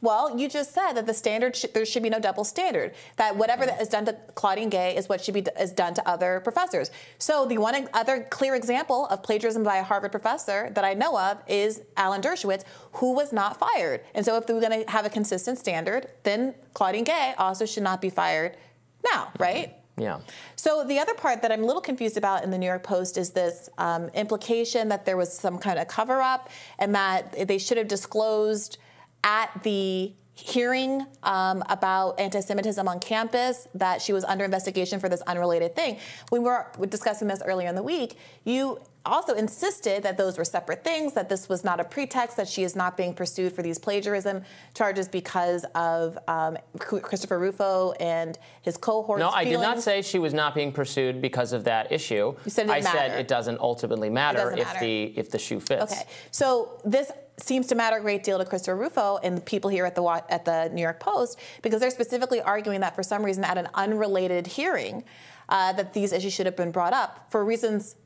Speaker 2: Well, you just said that the standard sh- there should be no double standard. That whatever that is done to Claudine Gay is what should be d- is done to other professors. So the one other clear example of plagiarism by a Harvard professor that I know of is Alan Dershowitz, who was not fired. And so if we're going to have a consistent standard, then Claudine Gay also should not be fired now, right?
Speaker 1: Yeah.
Speaker 2: So the other part that I'm a little confused about in the New York Post is this um, implication that there was some kind of cover up and that they should have disclosed at the hearing um, about anti-Semitism on campus, that she was under investigation for this unrelated thing. We were discussing this earlier in the week, you also insisted that those were separate things, that this was not a pretext, that she is not being pursued for these plagiarism charges because of um, Christopher Rufo and his cohorts.
Speaker 1: No, I
Speaker 2: feelings.
Speaker 1: did not say she was not being pursued because of that issue.
Speaker 2: You said it
Speaker 1: I
Speaker 2: matter.
Speaker 1: said it doesn't ultimately matter
Speaker 2: doesn't
Speaker 1: if
Speaker 2: matter.
Speaker 1: the if the shoe fits.
Speaker 2: Okay, so this seems to matter a great deal to Christopher Rufo and the people here at the at the New York Post because they're specifically arguing that for some reason at an unrelated hearing uh, that these issues should have been brought up for reasons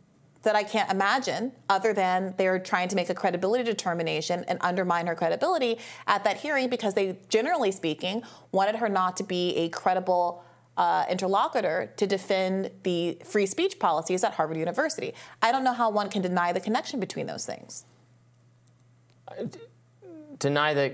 Speaker 2: that I can't imagine other than they're trying to make a credibility determination and undermine her credibility at that hearing because they, generally speaking, wanted her not to be a credible uh, interlocutor to defend the free speech policies at Harvard University. I don't know how one can deny the connection between those things
Speaker 1: deny the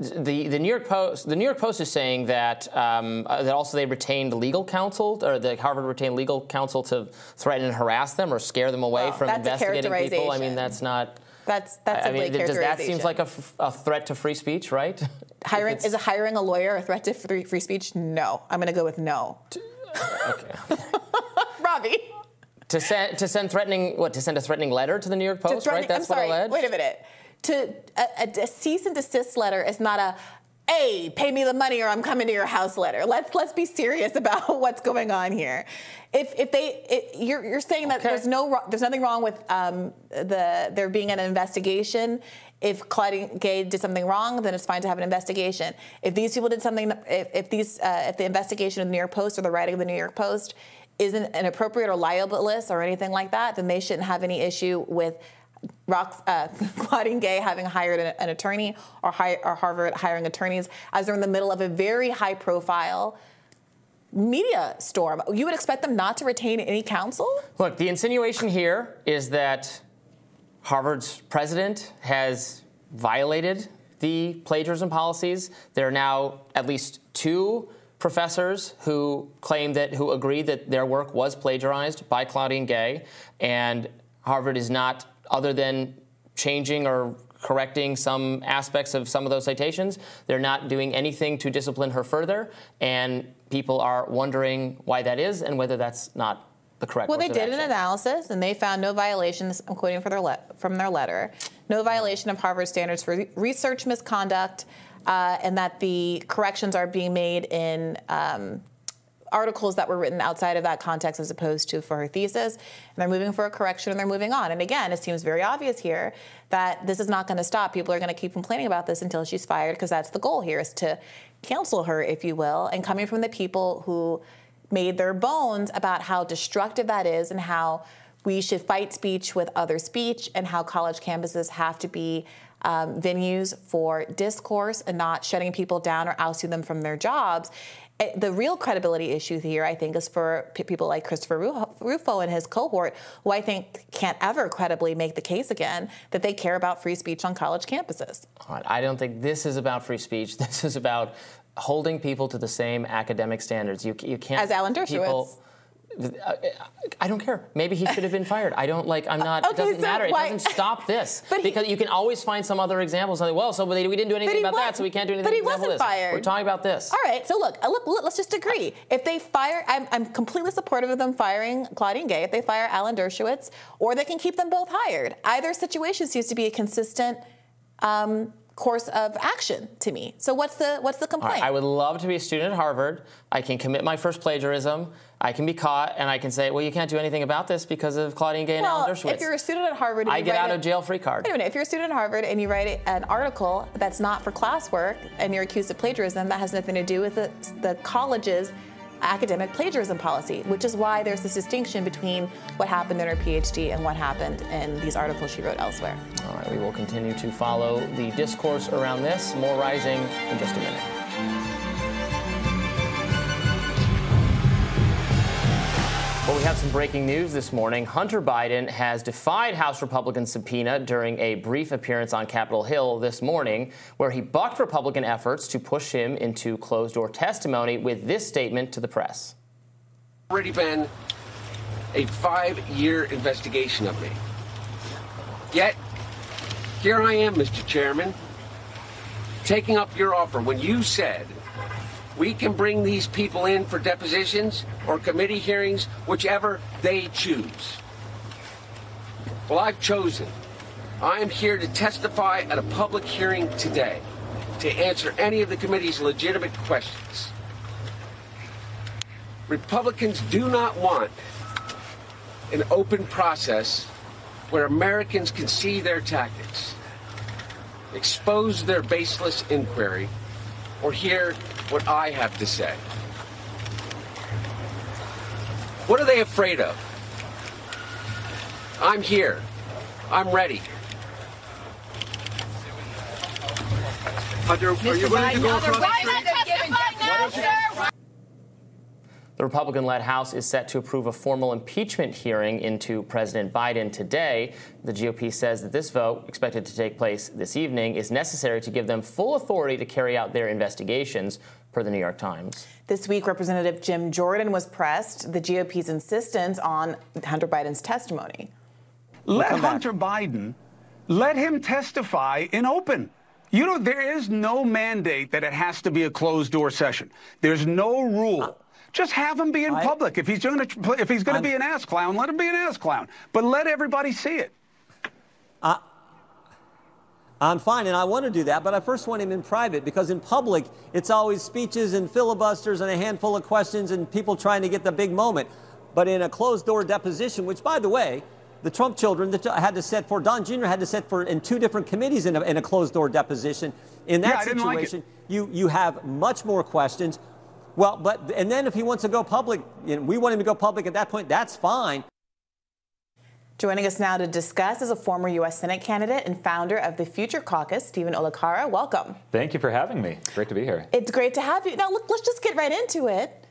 Speaker 1: the, the New York Post the New York Post is saying that um, uh, that also they retained legal counsel or the Harvard retained legal counsel to threaten and harass them or scare them away
Speaker 2: well,
Speaker 1: from investigating people. I mean, that's not.
Speaker 2: That's that's
Speaker 1: I mean, does that seems like a, a threat to free speech, right? [laughs]
Speaker 2: Hiring is hiring a lawyer a threat to free, free speech? No, I'm going to go with no.
Speaker 1: okay. [laughs]
Speaker 2: Robby.
Speaker 1: To send to send threatening what to send a threatening letter to the New York Post, right?
Speaker 2: That's I'm sorry, what Wait a minute to a, a, cease and desist letter is not a hey, pay me the money or I'm coming to your house letter. Let's let's be serious [laughs] about what's going on here. If if they it, you're you're saying that okay. there's no there's nothing wrong with um, the there being an investigation. If Claudine Gay did something wrong, then it's fine to have an investigation. If these people did something, if, if these uh, if the investigation of the New York Post or the writing of the New York Post isn't inappropriate or libelous or anything like that, then they shouldn't have any issue with Rox, uh, [laughs] Claudine Gay having hired an, an attorney or, hi, or, Harvard hiring attorneys as they're in the middle of a very high profile media storm. You would expect them not to retain any counsel?
Speaker 1: Look, the insinuation here is that Harvard's president has violated the plagiarism policies. There are now at least two professors who claim that, who agree that their work was plagiarized by Claudine Gay, and Harvard is not other than changing or correcting some aspects of some of those citations. They're not doing anything to discipline her further, and people are wondering why that is and whether that's not the correct.
Speaker 2: Well, they did
Speaker 1: action.
Speaker 2: an analysis and they found no violations. I'm quoting their le- from their letter: no violation of Harvard standards for research misconduct, uh, and that the corrections are being made in. Um, articles that were written outside of that context as opposed to for her thesis. And they're moving for a correction and they're moving on. And again, it seems very obvious here that this is not going to stop. People are going to keep complaining about this until she's fired because that's the goal here is to cancel her, if you will. And coming from the people who made their bones about how destructive that is and how we should fight speech with other speech and how college campuses have to be um, venues for discourse and not shutting people down or ousting them from their jobs. Eh, the real credibility issue here, I think, is for people like Christopher Rufo and his cohort, who I think can't ever credibly make the case again that they care about free speech on college campuses.
Speaker 1: I don't think this is about free speech. [laughs] This is about holding people to the same academic standards. You, you can't.
Speaker 2: As Alan Dershowitz.
Speaker 1: People, I don't care. Maybe he should have been fired. I don't like. I'm not. Okay, it doesn't so matter. Why? It doesn't stop this [laughs] he, because you can always find some other examples. Well, so we didn't do anything about that, so we can't do anything.
Speaker 2: But he wasn't fired.
Speaker 1: We're talking about this.
Speaker 2: All right. So look, look, let's just agree. If they fire, I'm, I'm completely supportive of them firing Claudine Gay. If they fire Alan Dershowitz, or they can keep them both hired. Either situation seems to be a consistent. Um, course of action to me. So what's the what's the complaint? Right,
Speaker 1: I would love to be a student at Harvard. I can commit my first plagiarism. I can be caught, and I can say, well, you can't do anything about this because of Claudine Gay and
Speaker 2: well,
Speaker 1: Alan Dershowitz.
Speaker 2: if you're a student at Harvard,
Speaker 1: I get out of jail free card.
Speaker 2: Wait a minute. If you're a student at Harvard and you write an article that's not for classwork and you're accused of plagiarism, that has nothing to do with the, the college's academic plagiarism policy, which is why there's this distinction between what happened in her PhD and what happened in these articles she wrote elsewhere.
Speaker 1: All right, we will continue to follow the discourse around this. More rising in just a minute. We have some breaking news this morning. Hunter Biden has defied House Republican subpoena during a brief appearance on Capitol Hill this morning, where he bucked Republican efforts to push him into closed door testimony with this statement to the press.
Speaker 10: Already been a five year investigation of me. Yet, here I am, Mr. Chairman, taking up your offer when you said we can bring these people in for depositions or committee hearings, whichever they choose. Well, I've chosen. I am here to testify at a public hearing today to answer any of the committee's legitimate questions. Republicans do not want an open process where Americans can see their tactics, expose their baseless inquiry, or hear what I have to say. What are they afraid of? I'm here. I'm ready.
Speaker 11: Hunter, are you willing to go across?
Speaker 1: The Republican led House is set to approve a formal impeachment hearing into President Biden today. The GOP says that this vote, expected to take place this evening, is necessary to give them full authority to carry out their investigations, per the New York Times.
Speaker 2: This week, Representative Jim Jordan was pressed the GOP's insistence on Hunter Biden's testimony.
Speaker 12: Let Hunter Biden, let him testify in open. You know, there is no mandate that it has to be a closed door session. There's no rule. Just have him be in I, public. If he's going to if he's going to be an ass clown, let him be an ass clown. But let everybody see it.
Speaker 13: Uh, I'm fine, and I want to do that, but I first want him in private because in public, it's always speeches and filibusters and a handful of questions and people trying to get the big moment. But in a closed door deposition, which, by the way, the Trump children had to sit for, Don Jr. had to sit for in two different committees in a, in a closed door deposition. In that
Speaker 12: yeah,
Speaker 13: situation,
Speaker 12: like
Speaker 13: you, you have much more questions. Well, but, and then if he wants to go public, you know, we want him to go public at that point, that's fine.
Speaker 2: Joining us now to discuss is a former U.S. Senate candidate and founder of the Future Caucus, Steven Olikara. Welcome.
Speaker 14: Thank you for having me. Great to be here.
Speaker 2: It's great to have you. Now, look, let's just get right into it.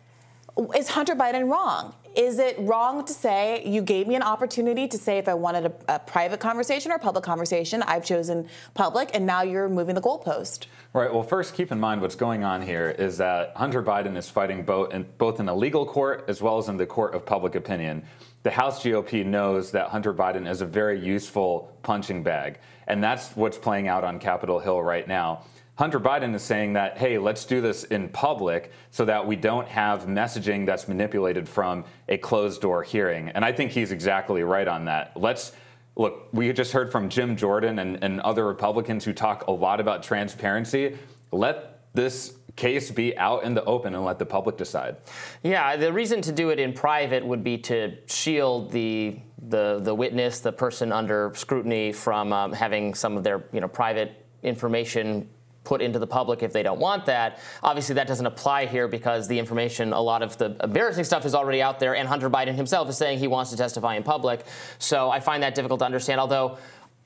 Speaker 2: Is Hunter Biden wrong? Is it wrong to say you gave me an opportunity to say if I wanted a, a, private conversation or a public conversation? I've chosen public, and now you're moving the goalpost.
Speaker 14: Right. Well, first, keep in mind what's going on here is that Hunter Biden is fighting both in, both in a legal court as well as in the court of public opinion. The House GOP knows that Hunter Biden is a very useful punching bag, and that's what's playing out on Capitol Hill right now. Hunter Biden is saying that, hey, let's do this in public so that we don't have messaging that's manipulated from a closed door hearing. And I think he's exactly right on that. Let's look, we just heard from Jim Jordan and, and other Republicans who talk a lot about transparency. Let this case be out in the open and let the public decide.
Speaker 1: Yeah, the reason to do it in private would be to shield the the the witness, the person under scrutiny, from um, having some of their you know private information put into the public if they don't want that. Obviously, that doesn't apply here because the information, a lot of the embarrassing stuff is already out there, and Hunter Biden himself is saying he wants to testify in public. So I find that difficult to understand, although.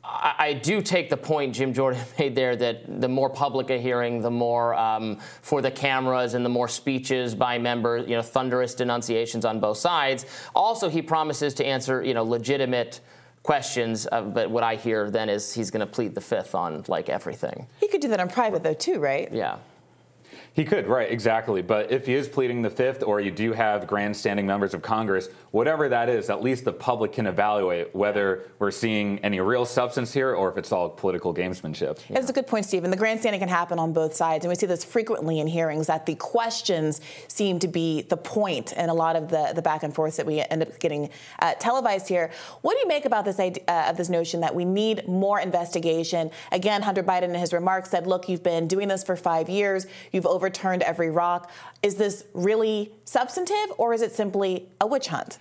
Speaker 1: I, do take the point Jim Jordan [laughs] made there that the more public a hearing, the more um, for the cameras and the more speeches by members, you know, thunderous denunciations on both sides. Also, he promises to answer, you know, legitimate questions. Uh, but what I hear then is he's going to plead the fifth on like everything.
Speaker 2: He could do that in private though too, right?
Speaker 1: Yeah.
Speaker 14: He could, right, exactly. But if he is pleading the fifth, or you do have grandstanding members of Congress, whatever that is, at least the public can evaluate whether we're seeing any real substance here or if it's all political gamesmanship.
Speaker 2: That's a good point, Steven. The grandstanding can happen on both sides, and we see this frequently in hearings that the questions seem to be the point in a lot of the, the back and forth that we end up getting uh, televised here. What do you make about this idea, uh, of this notion that we need more investigation? Again, Hunter Biden in his remarks said, "Look, you've been doing this for five years. You've over overturned every rock. Is this really substantive or is it simply a witch hunt?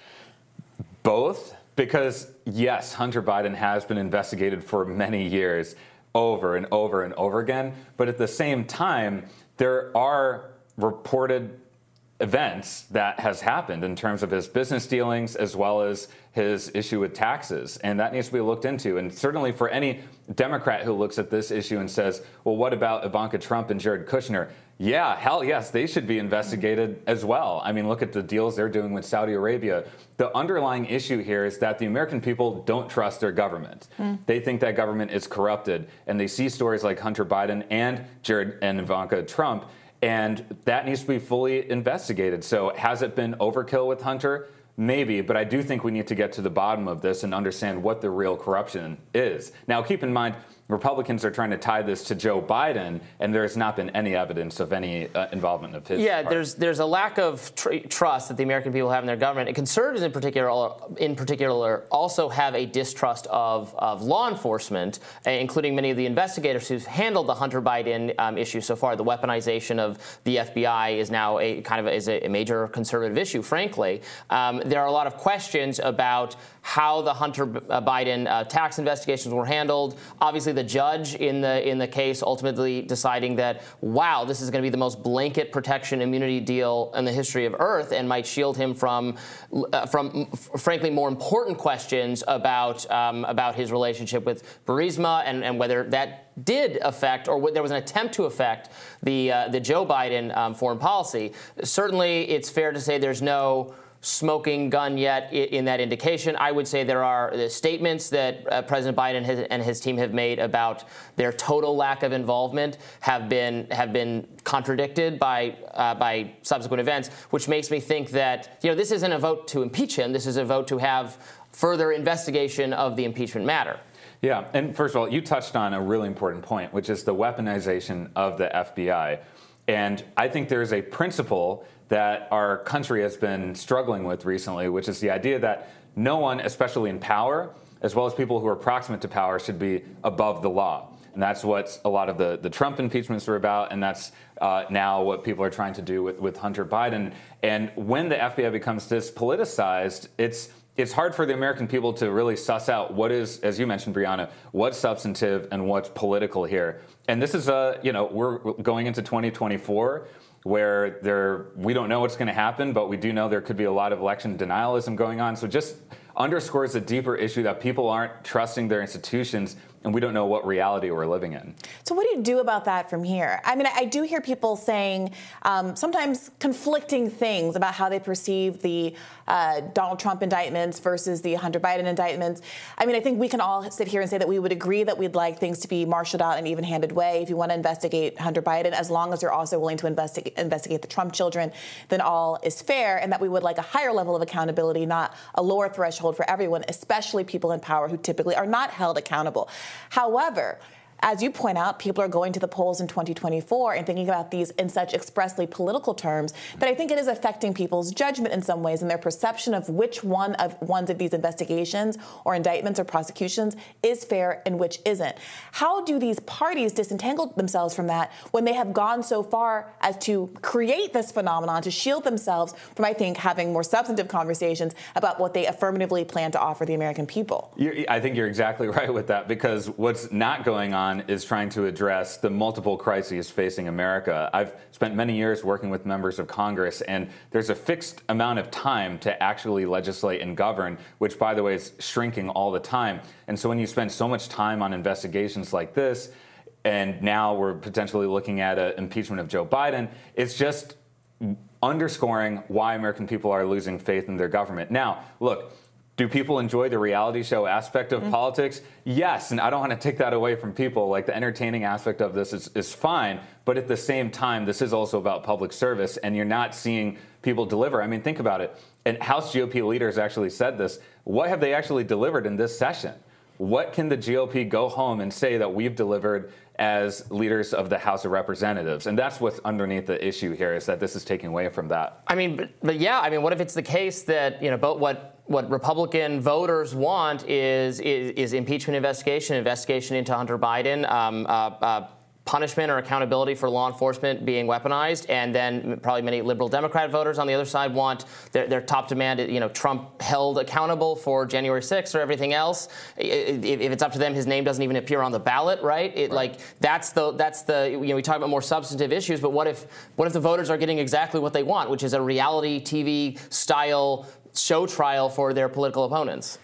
Speaker 14: Both, because yes, Hunter Biden has been investigated for many years over and over and over again. But at the same time, there are reported events that has happened in terms of his business dealings as well as his issue with taxes. And that needs to be looked into. And certainly for any Democrat who looks at this issue and says, well, what about Ivanka Trump and Jared Kushner? Yeah, hell yes, they should be investigated as well. I mean, look at the deals they're doing with Saudi Arabia. The underlying issue here is that the American people don't trust their government. Mm. They think that government is corrupted, and they see stories like Hunter Biden and Jared and Ivanka Trump, and that needs to be fully investigated. So, has it been overkill with Hunter? Maybe, but I do think we need to get to the bottom of this and understand what the real corruption is. Now, keep in mind, Republicans are trying to tie this to Joe Biden, and there has not been any evidence of any uh, involvement of his.
Speaker 1: Yeah,
Speaker 14: part.
Speaker 1: there's there's a lack of tr- trust that the American people have in their government. And conservatives, in particular, in particular, also have a distrust of, of law enforcement, uh, including many of the investigators who've handled the Hunter Biden um, issue so far. The weaponization of the FBI is now a kind of a, is a major conservative issue. Frankly, um, there are a lot of questions about how the Hunter uh, Biden uh, tax investigations were handled. Obviously, the judge in the in the case ultimately deciding that wow, this is going to be the most blanket protection immunity deal in the history of Earth, and might shield him from uh, from frankly more important questions about um, about his relationship with Burisma and, and whether that did affect, or there was an attempt to affect the uh, the Joe Biden um, foreign policy. Certainly, it's fair to say there's no smoking gun yet in that indication. I would say there are the statements that uh, President Biden and his team have made about their total lack of involvement have been have been contradicted by uh, by subsequent events, which makes me think that you know this isn't a vote to impeach him. This is a vote to have further investigation of the impeachment matter.
Speaker 14: Yeah, and first of all, you touched on a really important point, which is the weaponization of the FBI. And I think there's a principle that our country has been struggling with recently, which is the idea that no one, especially in power, as well as people who are proximate to power, should be above the law. And that's what a lot of the, the Trump impeachments are about, and that's uh, now what people are trying to do with, with Hunter Biden. And when the FBI becomes this politicized, it's it's hard for the American people to really suss out what is, as you mentioned, Briahna, what's substantive and what's political here. And this is a, you know, we're going into 2024 where there we don't know what's going to happen, but we do know there could be a lot of election denialism going on. So just underscores a deeper issue that people aren't trusting their institutions and we don't know what reality we're living in.
Speaker 2: So, what do you do about that from here? I mean, I do hear people saying um, sometimes conflicting things about how they perceive the uh, Donald Trump indictments versus the Hunter Biden indictments. I mean, I think we can all sit here and say that we would agree that we'd like things to be marshaled out in an even handed way. If you want to investigate Hunter Biden, as long as you're also willing to investigate, investigate the Trump children, then all is fair, and that we would like a higher level of accountability, not a lower threshold for everyone, especially people in power who typically are not held accountable. However, as you point out, people are going to the polls in 2024 and thinking about these in such expressly political terms that I think it is affecting people's judgment in some ways and their perception of which one of ones of these investigations or indictments or prosecutions is fair and which isn't. How do these parties disentangle themselves from that when they have gone so far as to create this phenomenon to shield themselves from, I think, having more substantive conversations about what they affirmatively plan to offer the American people?
Speaker 14: You're, I think you're exactly [laughs] right with that because what's not going on is trying to address the multiple crises facing America. I've spent many years working with members of Congress, and there's a fixed amount of time to actually legislate and govern, which, by the way, is shrinking all the time. And so when you spend so much time on investigations like this, and now we're potentially looking at an impeachment of Joe Biden, it's just underscoring why American people are losing faith in their government. Now, look, do people enjoy the reality show aspect of mm. politics? Yes, and I don't want to take that away from people. Like the entertaining aspect of this is, is fine, but at the same time, this is also about public service, and you're not seeing people deliver. I mean, think about it. And House GOP leaders actually said this. What have they actually delivered in this session? What can the GOP go home and say that we've delivered as leaders of the House of Representatives. And that's what's underneath the issue here is that this is taking away from that.
Speaker 1: I mean, but, but yeah, I mean, what if it's the case that, you know, but what what Republican voters want is, is, is impeachment investigation, investigation into Hunter Biden, um, uh, uh, punishment or accountability for law enforcement being weaponized, and then probably many liberal Democrat voters on the other side want their, their top demand, you know, Trump held accountable for January 6th or everything else. If, if, it's up to them, his name doesn't even appear on the ballot, right? It, right? Like that's the that's the you know we talk about more substantive issues, but what if what if the voters are getting exactly what they want, which is a reality TV style show trial for their political opponents?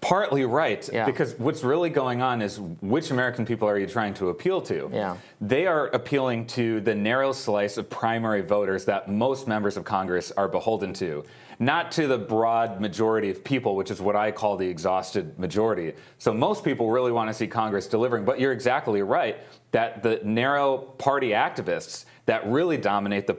Speaker 14: Partly right, yeah. because what's really going on is which American people are you trying to appeal to?
Speaker 1: Yeah.
Speaker 14: They are appealing to the narrow slice of primary voters that most members of Congress are beholden to, not to the broad majority of people, which is what I call the exhausted majority. So most people really want to see Congress delivering, but you're exactly right that the narrow party activists that really dominate the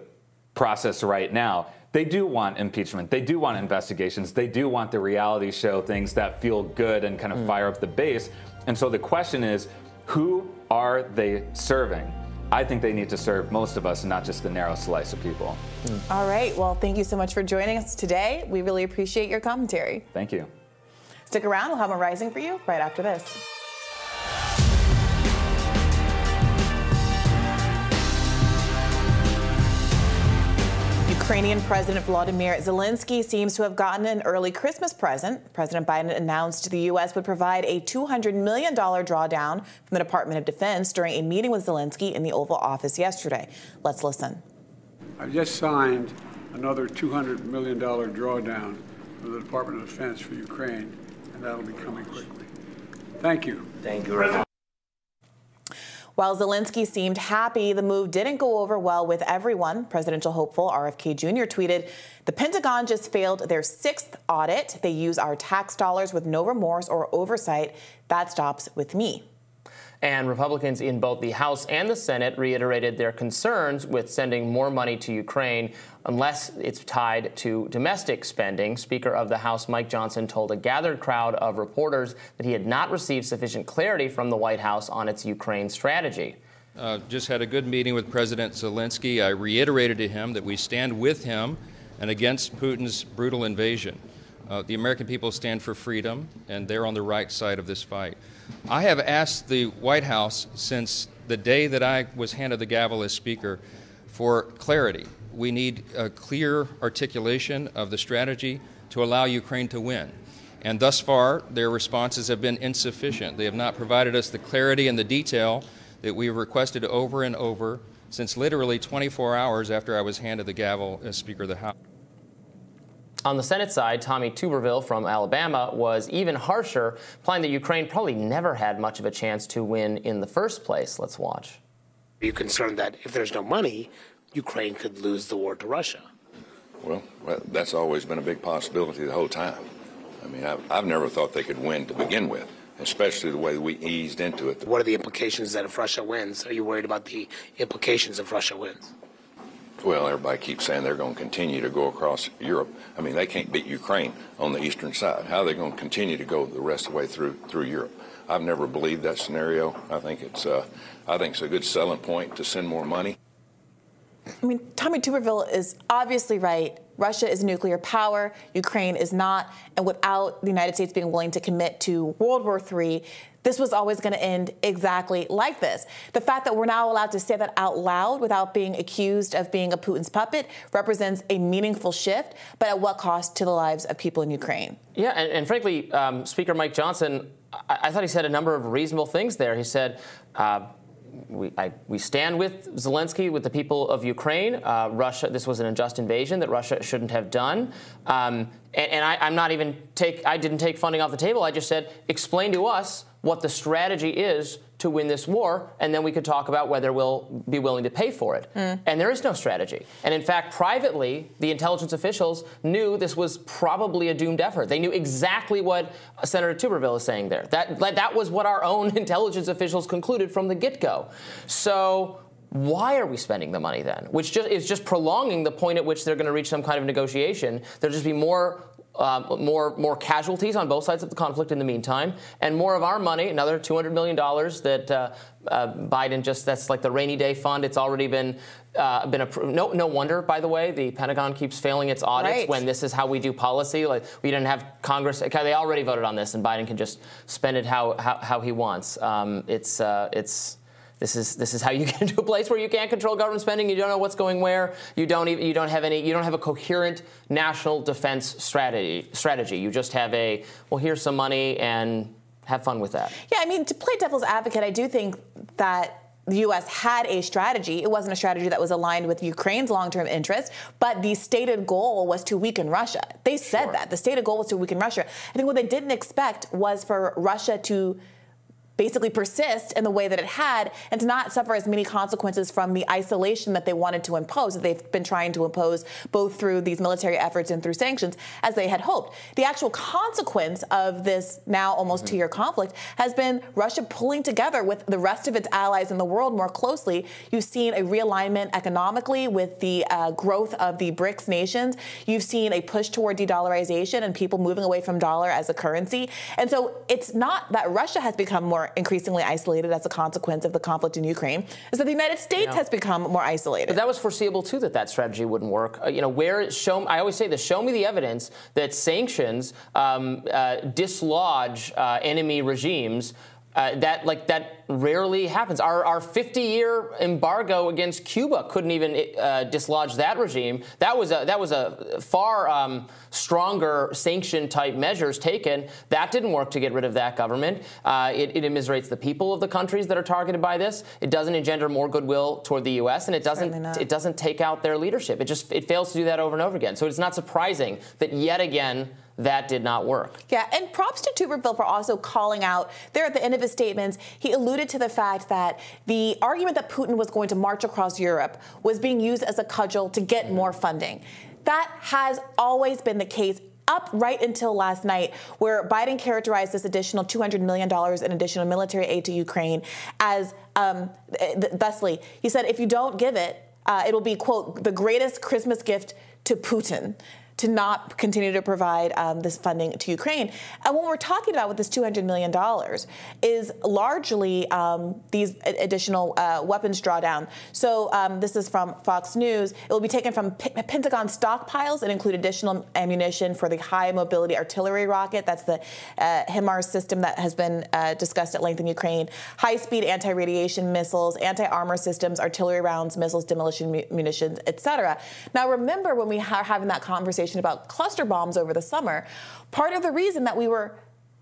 Speaker 14: process right now they do want impeachment. They do want investigations. They do want the reality show things that feel good and kind of mm. fire up the base. And so the question is, who are they serving? I think they need to serve most of us and not just the narrow slice of people.
Speaker 2: Mm. All right. Well, thank you so much for joining us today. We really appreciate your commentary.
Speaker 14: Thank you.
Speaker 2: Stick around. We'll have a rising for you right after this. Ukrainian President Volodymyr Zelensky seems to have gotten an early Christmas present. President Biden announced the U.S. would provide a $200 million drawdown from the Department of Defense during a meeting with Zelensky in the Oval Office yesterday. Let's listen.
Speaker 3: I've just signed another $200 million drawdown from the Department of Defense for Ukraine, and that'll be coming quickly. Thank you.
Speaker 11: Thank you.
Speaker 2: While Zelensky seemed happy, the move didn't go over well with everyone. Presidential hopeful RFK Jr. tweeted, The Pentagon just failed their sixth audit. They use our tax dollars with no remorse or oversight. That stops with me.
Speaker 1: And Republicans in both the House and the Senate reiterated their concerns with sending more money to Ukraine unless it's tied to domestic spending. Speaker of the House Mike Johnson told a gathered crowd of reporters that he had not received sufficient clarity from the White House on its Ukraine strategy.
Speaker 15: Uh, just had a good meeting with President Zelensky. I reiterated to him that we stand with him and against Putin's brutal invasion. Uh, the American people stand for freedom, and they're on the right side of this fight. I have asked the White House since the day that I was handed the gavel as Speaker for clarity. We need a clear articulation of the strategy to allow Ukraine to win. And thus far, their responses have been insufficient. They have not provided us the clarity and the detail that we have requested over and over since literally 24 hours after I was handed the gavel as Speaker of the House.
Speaker 1: On the Senate side, Tommy Tuberville from Alabama was even harsher, implying that Ukraine probably never had much of a chance to win in the first place. Let's watch.
Speaker 11: Are you concerned that if there's no money, Ukraine could lose the war to Russia?
Speaker 16: Well, that's always been a big possibility the whole time. I mean, I've, I've never thought they could win to begin with, especially the way we eased into it.
Speaker 11: What are the implications that if Russia wins? Are you worried about the implications if Russia wins?
Speaker 16: Well, everybody keeps saying they're going to continue to go across Europe. I mean, they can't beat Ukraine on the eastern side. How are they going to continue to go the rest of the way through through Europe? I've never believed that scenario. I think it's uh, I think it's a good selling point to send more money.
Speaker 2: I mean, Tommy Tuberville is obviously right. Russia is a nuclear power, Ukraine is not. And without the United States being willing to commit to World War III, this was always going to end exactly like this. The fact that we're now allowed to say that out loud without being accused of being a Putin's puppet represents a meaningful shift, but at what cost to the lives of people in Ukraine?
Speaker 1: Yeah, and, and frankly, um, Speaker Mike Johnson, I, I, thought he said a number of reasonable things there. He said, uh, we, I, we, stand with Zelensky, with the people of Ukraine. Uh, Russia, this was an unjust invasion that Russia shouldn't have done. Um, and, and I, am not even take, I didn't take funding off the table. I just said, explain to us what the strategy is to win this war, and then we could talk about whether we'll be willing to pay for it. Mm. And there is no strategy. And in fact, privately, the intelligence officials knew this was probably a doomed effort. They knew exactly what Senator Tuberville is saying there. That, that was what our own [laughs] intelligence officials concluded from the get go. So, why are we spending the money then? Which just is just prolonging the point at which they're going to reach some kind of negotiation. There'll just be more um, more more casualties on both sides of the conflict in the meantime, and more of our money, another 200 million dollars that uh, uh, Biden just that's like the rainy day fund. It's already been uh, been approved. No, no wonder, by the way, the Pentagon keeps failing its audits right. when this is how we do policy. Like we didn't have Congress. Okay, they already voted on this, and Biden can just spend it how how, how he wants. Um, it's uh, it's this is this is how you [laughs] get into a place where you can't control government spending. You don't know what's going where. You don't even, you don't have any. You don't have a coherent national defense strategy. Strategy. You just have a well. Here's some money and have fun with that.
Speaker 2: Yeah, I mean, to play devil's advocate, I do think that the U.S. had a strategy. It wasn't a strategy that was aligned with Ukraine's long term interests, but the stated goal was to weaken Russia. They said sure. that. The stated goal was to weaken Russia. I think what they didn't expect was for Russia to basically persist in the way that it had and to not suffer as many consequences from the isolation that they wanted to impose, that they've been trying to impose both through these military efforts and through sanctions as they had hoped. The actual consequence of this now almost mm-hmm. two year conflict has been Russia pulling together with the rest of its allies in the world more closely. You've seen a realignment economically with the uh, growth of the BRICS nations. You've seen a push toward de dollarization and people moving away from dollar as a currency. And so it's not that Russia has become more increasingly isolated as a consequence of the conflict in Ukraine is that the United States yeah. has become more isolated.
Speaker 1: But that was foreseeable too that that strategy wouldn't work. Uh, you know, where show I always say this: show me the evidence that sanctions um, uh, dislodge uh, enemy regimes. Uh, that like that rarely happens. Our, our 50-year embargo against Cuba couldn't even uh, dislodge that regime. That was a that was a far um, stronger sanction type measures taken. That didn't work to get rid of that government. Uh, it, it immiserates the people of the countries that are targeted by this. It doesn't engender more goodwill toward the U.S. and it doesn't it doesn't take out their leadership. It just it fails to do that over and over again. So it's not surprising that yet again that did not work.
Speaker 2: Yeah, and props to Tuberville for also calling out there at the end of his statements. He alluded to the fact that the argument that Putin was going to march across Europe was being used as a cudgel to get more funding. That has always been the case up right until last night, where Biden characterized this additional $200 million in additional military aid to Ukraine as, um, thusly, he said, if you don't give it, uh, it'll be, quote, the greatest Christmas gift to Putin to not continue to provide um, this funding to Ukraine. And what we're talking about with this $200 million is largely um, these additional uh, weapons drawdown. So um, this is from Fox News. It will be taken from P- Pentagon stockpiles and include additional ammunition for the high mobility artillery rocket. That's the uh, HIMARS system that has been uh, discussed at length in Ukraine. High speed anti radiation missiles, anti armor systems, artillery rounds, missiles, demolition mu- munitions, etc. Now remember when we are having that conversation conversation about cluster bombs over the summer. Part of the reason that we were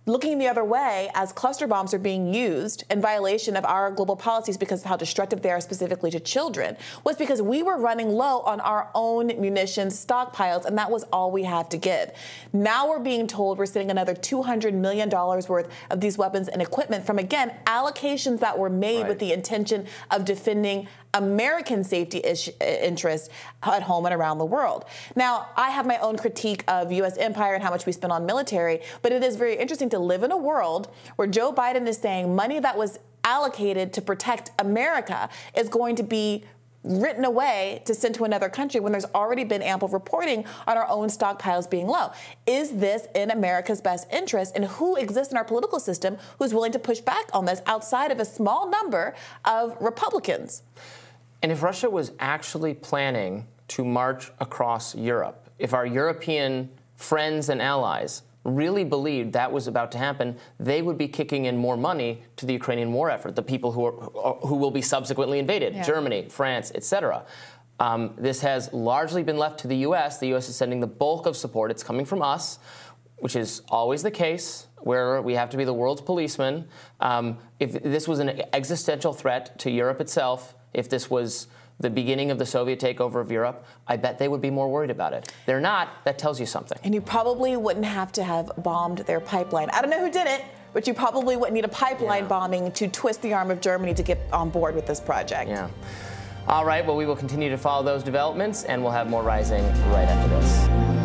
Speaker 2: looking the other way as cluster bombs are being used in violation of our global policies because of how destructive they are specifically to children was because we were running low on our own munitions stockpiles and that was all we had to give. Now we're being told we're sending another $200 million worth of these weapons and equipment from again allocations that were made right. with the intention of defending American safety ish- uh, interests at home and around the world. Now, I have my own critique of U.S. empire and how much we spend on military, but it is very interesting to live in a world where Joe Biden is saying money that was allocated to protect America is going to be written away to send to another country when there's already been ample reporting on our own stockpiles being low. Is this in America's best interest? And who exists in our political system who's willing to push back on this outside of a small number of Republicans?
Speaker 1: And if Russia was actually planning to march across Europe, if our European friends and allies really believed that was about to happen, they would be kicking in more money to the Ukrainian war effort, the people who, are, who will be subsequently invaded, yeah. Germany, France, etc. Um, this has largely been left to the U.S. The U.S. is sending the bulk of support. It's coming from us, which is always the case, where we have to be the world's policeman. Um, if this was an existential threat to Europe itself, if this was the beginning of the Soviet takeover of Europe, I bet they would be more worried about it. They're not. That tells you something.
Speaker 2: And you probably wouldn't have to have bombed their pipeline. I don't know who did it, but you probably wouldn't need a pipeline yeah. bombing to twist the arm of Germany to get on board with this project.
Speaker 1: Yeah. All right, well, we will continue to follow those developments, and we'll have more Rising right after this.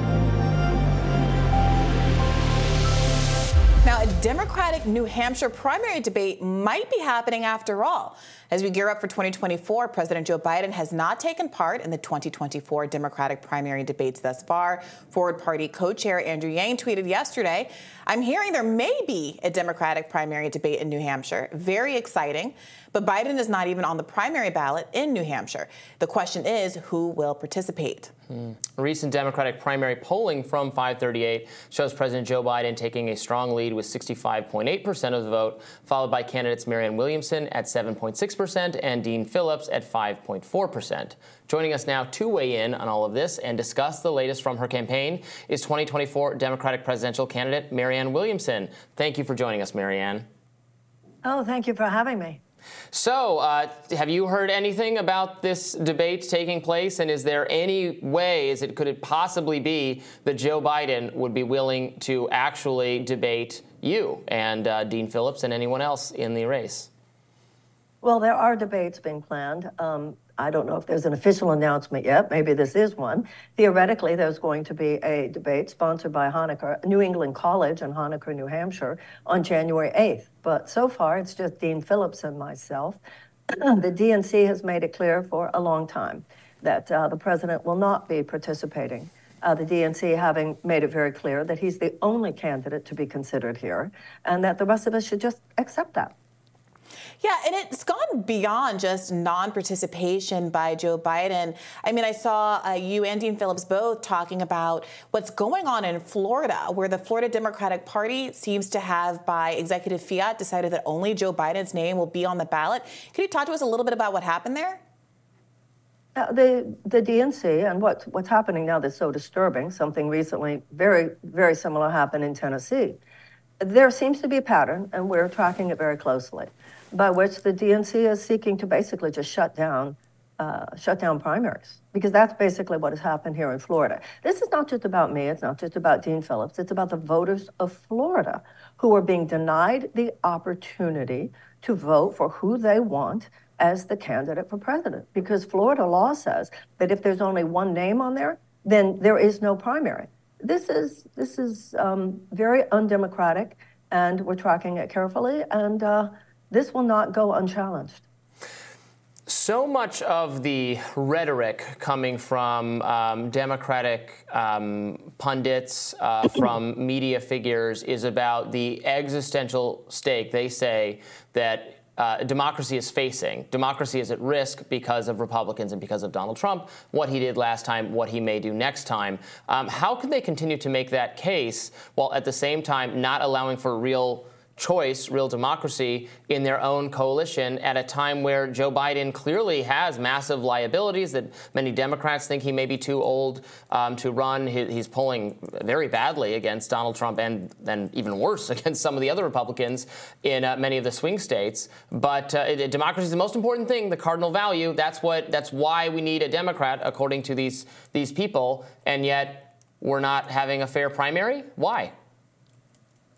Speaker 2: Now, a Democratic New Hampshire primary debate might be happening after all. As we gear up for 2024, President Joe Biden has not taken part in the 2024 Democratic primary debates thus far. Forward Party co chair Andrew Yang tweeted yesterday I'm hearing there may be a Democratic primary debate in New Hampshire. Very exciting. But Biden is not even on the primary ballot in New Hampshire. The question is who will participate?
Speaker 1: Hmm. Recent Democratic primary polling from 538 shows President Joe Biden taking a strong lead with 65.8% of the vote, followed by candidates Marianne Williamson at 7.6% and Dean Phillips at 5.4%. Joining us now to weigh in on all of this and discuss the latest from her campaign is 2024 Democratic presidential candidate Marianne Williamson. Thank you for joining us, Marianne.
Speaker 17: Oh, thank you for having me.
Speaker 1: So, uh, have you heard anything about this debate taking place? And is there any way, is it could it possibly be that Joe Biden would be willing to actually debate you and uh, Dean Phillips and anyone else in the race?
Speaker 17: Well, there are debates being planned. Um, I don't know if there's an official announcement yet. Maybe this is one. Theoretically, there's going to be a debate sponsored by Henniker, New England College in Henniker, New Hampshire, on January 8th. But so far, it's just Dean Phillips and myself. [clears throat] the DNC has made it clear for a long time that uh, the president will not be participating. Uh, the DNC having made it very clear that he's the only candidate to be considered here, and that the rest of us should just accept that.
Speaker 2: Yeah, and it's gone beyond just non participation by Joe Biden. I mean, I saw uh, you and Dean Phillips both talking about what's going on in Florida, where the Florida Democratic Party seems to have, by executive fiat, decided that only Joe Biden's name will be on the ballot. Can you talk to us a little bit about what happened there?
Speaker 17: Uh, the the DNC and what what's happening now that's so disturbing. Something recently very very similar happened in Tennessee. There seems to be a pattern, and we're tracking it very closely by which the DNC is seeking to basically just shut down uh, shut down primaries because that's basically what has happened here in Florida. This is not just about me. It's not just about Dean Phillips. It's about the voters of Florida who are being denied the opportunity to vote for who they want as the candidate for president because Florida law says that if there's only one name on there, then there is no primary. This is this is um, very undemocratic, and we're tracking it carefully and. Uh, this will not go unchallenged.
Speaker 1: So much of the rhetoric coming from um, Democratic um, pundits, uh, [clears throat] from media figures, is about the existential stake they say that uh, democracy is facing. Democracy is at risk because of Republicans and because of Donald Trump, what he did last time, what he may do next time. Um, how can they continue to make that case while at the same time not allowing for real choice, real democracy, in their own coalition at a time where Joe Biden clearly has massive liabilities that many Democrats think he may be too old um, to run. he's polling very badly against Donald Trump and then even worse [laughs] against some of the other Republicans in uh, many of the swing states. But uh, democracy is the most important thing, the cardinal value. That's what. That's why we need a Democrat, according to these these people. And yet, we're not having a fair primary. Why?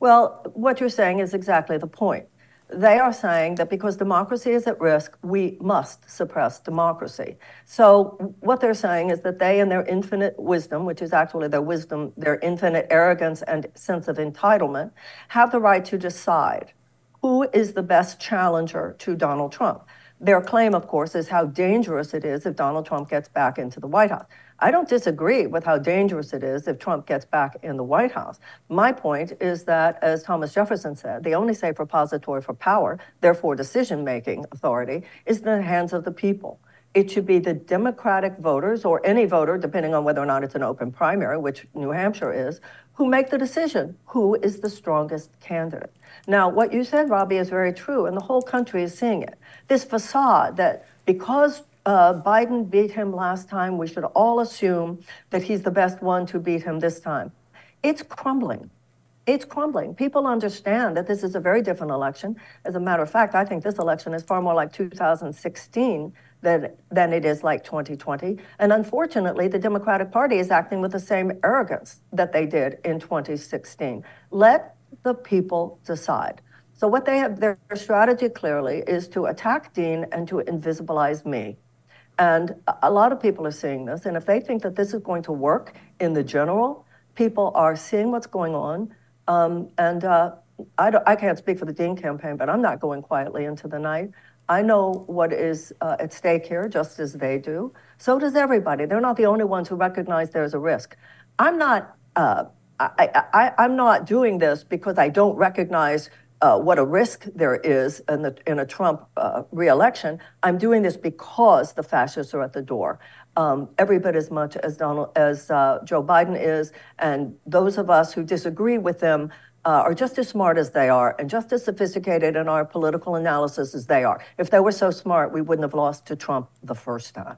Speaker 17: Well, what you're saying is exactly the point. They are saying that because democracy is at risk, we must suppress democracy. So, what they're saying is that they, in their infinite wisdom, which is actually their wisdom, their infinite arrogance and sense of entitlement, have the right to decide who is the best challenger to Donald Trump. Their claim, of course, is how dangerous it is if Donald Trump gets back into the White House. I don't disagree with how dangerous it is if Trump gets back in the White House. My point is that, as Thomas Jefferson said, the only safe repository for power, therefore decision making authority, is in the hands of the people. It should be the Democratic voters or any voter, depending on whether or not it's an open primary, which New Hampshire is, who make the decision who is the strongest candidate. Now, what you said, Robby, is very true, and the whole country is seeing it. This facade that because uh, Biden beat him last time, we should all assume that he's the best one to beat him this time. It's crumbling. It's crumbling. People understand that this is a very different election. As a matter of fact, I think this election is far more like 2016 than, than it is like 2020. And unfortunately, the Democratic Party is acting with the same arrogance that they did in 2016. Let the people decide. So, what they have, their strategy clearly is to attack Dean and to invisibilize me. And a lot of people are seeing this. And if they think that this is going to work in the general, people are seeing what's going on. Um, and uh, I, I, can't speak for the Dean campaign, but I'm not going quietly into the night. I know what is uh, at stake here, just as they do. So does everybody. They're not the only ones who recognize there's a risk. I'm not. Uh, I, am not doing this because I don't recognize uh, what a risk there is in, the, in a Trump uh, reelection. I'm doing this because the fascists are at the door. Um, every bit as much as Donald as uh, Joe Biden is, and those of us who disagree with them uh, are just as smart as they are and just as sophisticated in our political analysis as they are. If they were so smart, we wouldn't have lost to Trump the first time.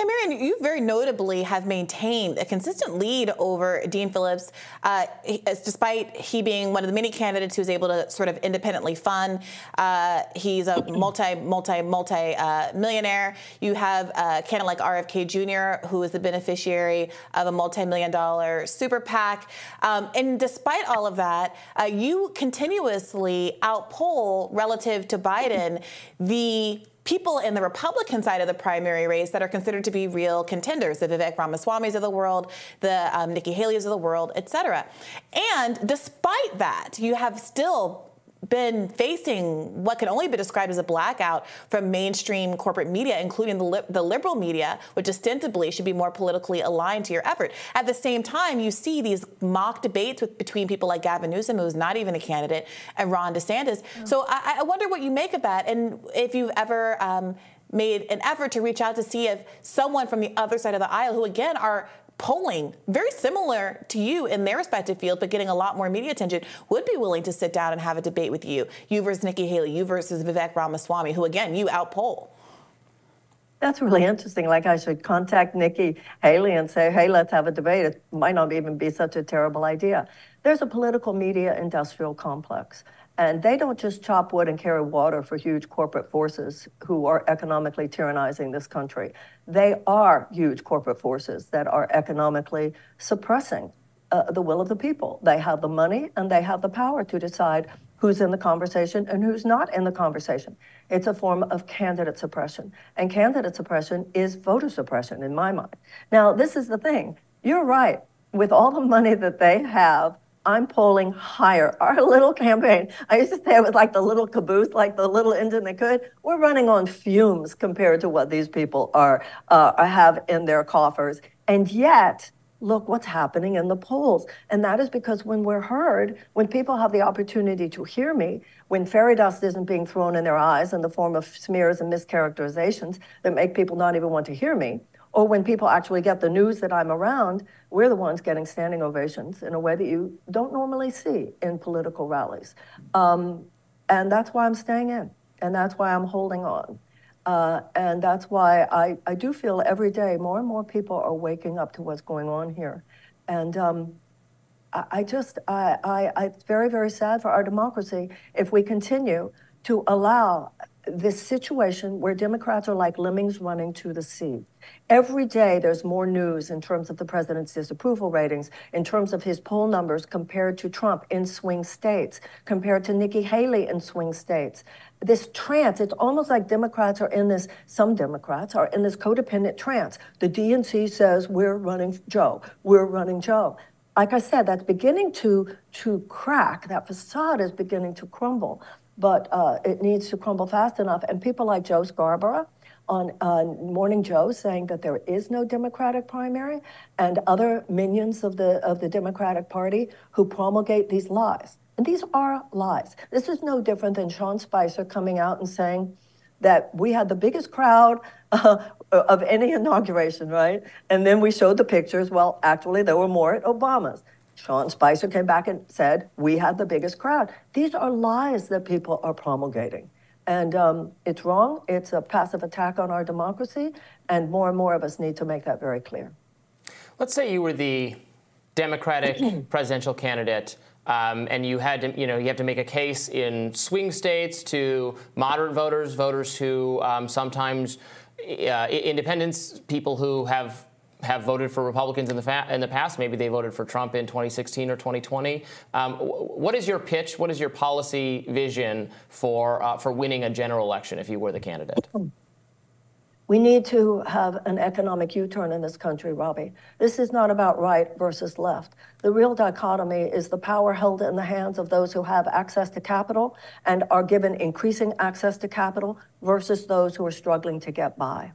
Speaker 2: Yeah, Marianne, you very notably have maintained a consistent lead over Dean Phillips, uh, despite he being one of the many candidates who's able to sort of independently fund. Uh, he's a [clears throat] multi, multi, multi uh, millionaire. You have a candidate like RFK Jr., who is the beneficiary of a multi-million dollar super PAC. Um, and despite all of that, uh, you continuously outpoll relative to Biden the people in the Republican side of the primary race that are considered to be real contenders, the Vivek Ramaswamys of the world, the um, Nikki Haley's of the world, et cetera. And despite that, you have still been facing what can only be described as a blackout from mainstream corporate media, including the, li- the liberal media, which ostensibly should be more politically aligned to your effort. At the same time, you see these mock debates with, between people like Gavin Newsom, who's not even a candidate, and Ron DeSantis. Oh. So I, I, wonder what you make of that, and if you've ever. Um, made an effort to reach out to see if someone from the other side of the aisle, who again are polling very similar to you in their respective field, but getting a lot more media attention, would be willing to sit down and have a debate with you. You versus Nikki Haley, you versus Vivek Ramaswamy, who again, you outpoll.
Speaker 17: That's really interesting. Like I should contact Nikki Haley and say, hey, let's have a debate. It might not even be such a terrible idea. There's a political media industrial complex. And they don't just chop wood and carry water for huge corporate forces who are economically tyrannizing this country. They are huge corporate forces that are economically suppressing uh, the will of the people. They have the money and they have the power to decide who's in the conversation and who's not in the conversation. It's a form of candidate suppression. And candidate suppression is voter suppression in my mind. Now, this is the thing. You're right. With all the money that they have, I'm polling higher. [laughs] Our little campaign, I used to say it was like the little caboose, like the little engine that could. We're running on fumes compared to what these people are uh, have in their coffers. And yet, look what's happening in the polls. And that is because when we're heard, when people have the opportunity to hear me, when fairy dust isn't being thrown in their eyes in the form of smears and mischaracterizations that make people not even want to hear me, or when people actually get the news that I'm around, we're the ones getting standing ovations in a way that you don't normally see in political rallies. Um, and that's why I'm staying in, and that's why I'm holding on. Uh, and that's why I, I do feel every day more and more people are waking up to what's going on here. And um, I, I, just, I, I, I, it's very, very sad for our democracy if we continue to allow this situation where Democrats are like lemmings running to the sea. Every day there's more news in terms of the president's disapproval ratings, in terms of his poll numbers compared to Trump in swing states, compared to Nikki Haley in swing states. This trance, it's almost like Democrats are in this, some Democrats are in this codependent trance. The DNC says, we're running Joe, we're running Joe. Like I said, that's beginning to, to crack, that facade is beginning to crumble. But uh, it needs to crumble fast enough. And people like Joe Scarborough on uh, Morning Joe saying that there is no Democratic primary, and other minions of the of the Democratic Party who promulgate these lies. And these are lies. This is no different than Sean Spicer coming out and saying that we had the biggest crowd uh, of any inauguration, right? And then we showed the pictures. Well, actually, there were more at Obama's. Sean Spicer came back and said, We had the biggest crowd. These are lies that people are promulgating. And um, it's wrong. It's a passive attack on our democracy. And more and more of us need to make that very clear.
Speaker 1: Let's say you were the Democratic [clears throat] presidential candidate. Um, and you had to, you know, you have to make a case in swing states to moderate voters, voters who um, sometimes uh, independents, people who have have voted for Republicans in the fa- in the past. Maybe they voted for Trump in 2016 or 2020. Um, what is your pitch? What is your policy vision for uh, for winning a general election if you were the candidate?
Speaker 17: We need to have an economic U-turn in this country, Robby. This is not about right versus left. The real dichotomy is the power held in the hands of those who have access to capital and are given increasing access to capital versus those who are struggling to get by.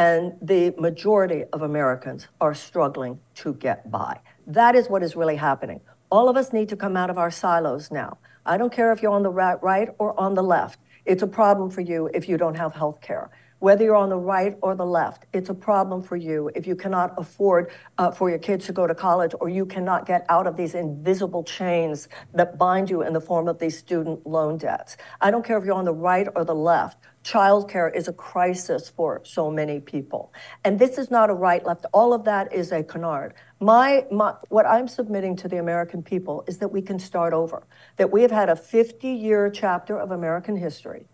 Speaker 17: And the majority of Americans are struggling to get by. That is what is really happening. All of us need to come out of our silos now. I don't care if you're on the right or on the left. It's a problem for you if you don't have health care whether you're on the right or the left, it's a problem for you if you cannot afford uh, for your kids to go to college or you cannot get out of these invisible chains that bind you in the form of these student loan debts. I don't care if you're on the right or the left. Childcare is a crisis for so many people. And this is not a right left. All of that is a canard. My, my, what I'm submitting to the American people is that we can start over, that we have had a 50 year chapter of American history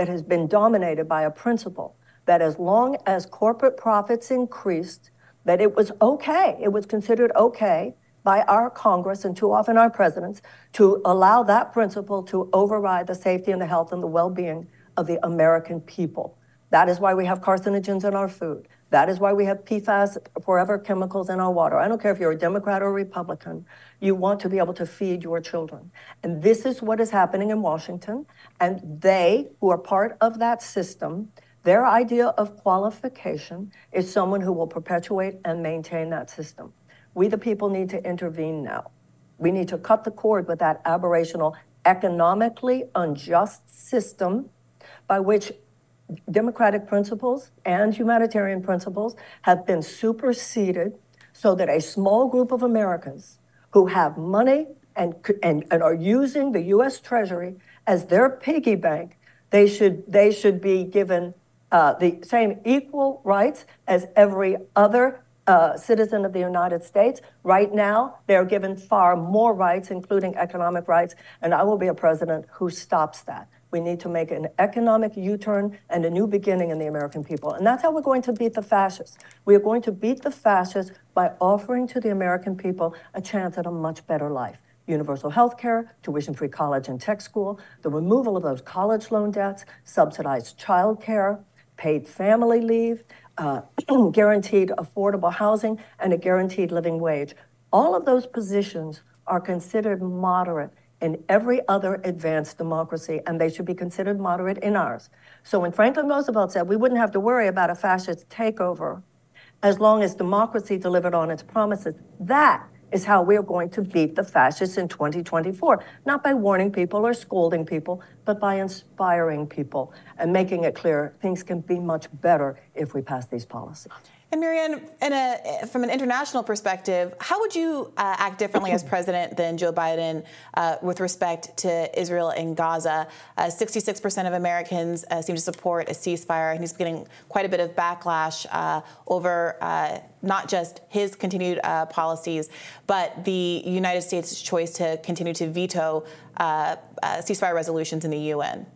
Speaker 17: that has been dominated by a principle that as long as corporate profits increased, that it was okay, it was considered okay by our Congress and too often our presidents to allow that principle to override the safety and the health and the well being of the American people. That is why we have carcinogens in our food. That is why we have PFAS, forever chemicals in our water. I don't care if you're a Democrat or a Republican. You want to be able to feed your children. And this is what is happening in Washington. And they, who are part of that system, their idea of qualification is someone who will perpetuate and maintain that system. We, the people, need to intervene now. We need to cut the cord with that aberrational, economically unjust system by which democratic principles and humanitarian principles have been superseded so that a small group of Americans who have money and, and, and are using the U.S. Treasury as their piggy bank, they should, they should be given uh, the same equal rights as every other uh, citizen of the United States. Right now, they're given far more rights, including economic rights, and I will be a president who stops that. We need to make an economic U turn and a new beginning in the American people. And that's how we're going to beat the fascists. We are going to beat the fascists by offering to the American people a chance at a much better life universal health care, tuition free college and tech school, the removal of those college loan debts, subsidized child care, paid family leave, uh, [clears throat] guaranteed affordable housing, and a guaranteed living wage. All of those positions are considered moderate in every other advanced democracy, and they should be considered moderate in ours. So when Franklin Roosevelt said we wouldn't have to worry about a fascist takeover as long as democracy delivered on its promises, that is how we're going to beat the fascists in 2024. Not by warning people or scolding people, but by inspiring people and making it clear things can be much better if we pass these policies.
Speaker 2: And Marianne, a, from an international perspective, how would you uh, act differently as [clears throat] president than Joe Biden uh, with respect to Israel and Gaza? Uh, 66% of Americans uh, seem to support a ceasefire, and he's getting quite a bit of backlash uh, over uh, not just his continued policies, but the United States' choice to continue to veto ceasefire resolutions in the UN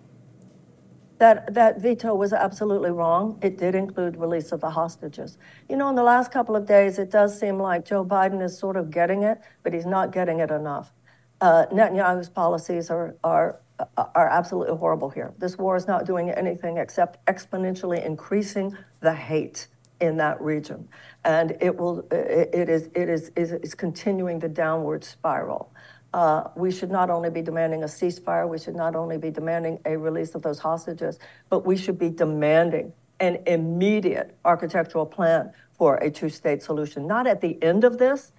Speaker 17: that, that veto was absolutely wrong. It did include release of the hostages. You know, in the last couple of days, it does seem like Joe Biden is sort of getting it, but he's not getting it enough. Uh, Netanyahu's policies are, are, are absolutely horrible here. This war is not doing anything except exponentially increasing the hate in that region. And it will, it is, it is, is, is continuing the downward spiral. Uh, we should not only be demanding a ceasefire, we should not only be demanding a release of those hostages, but we should be demanding an immediate architectural plan for a two state solution. Not at the end of this,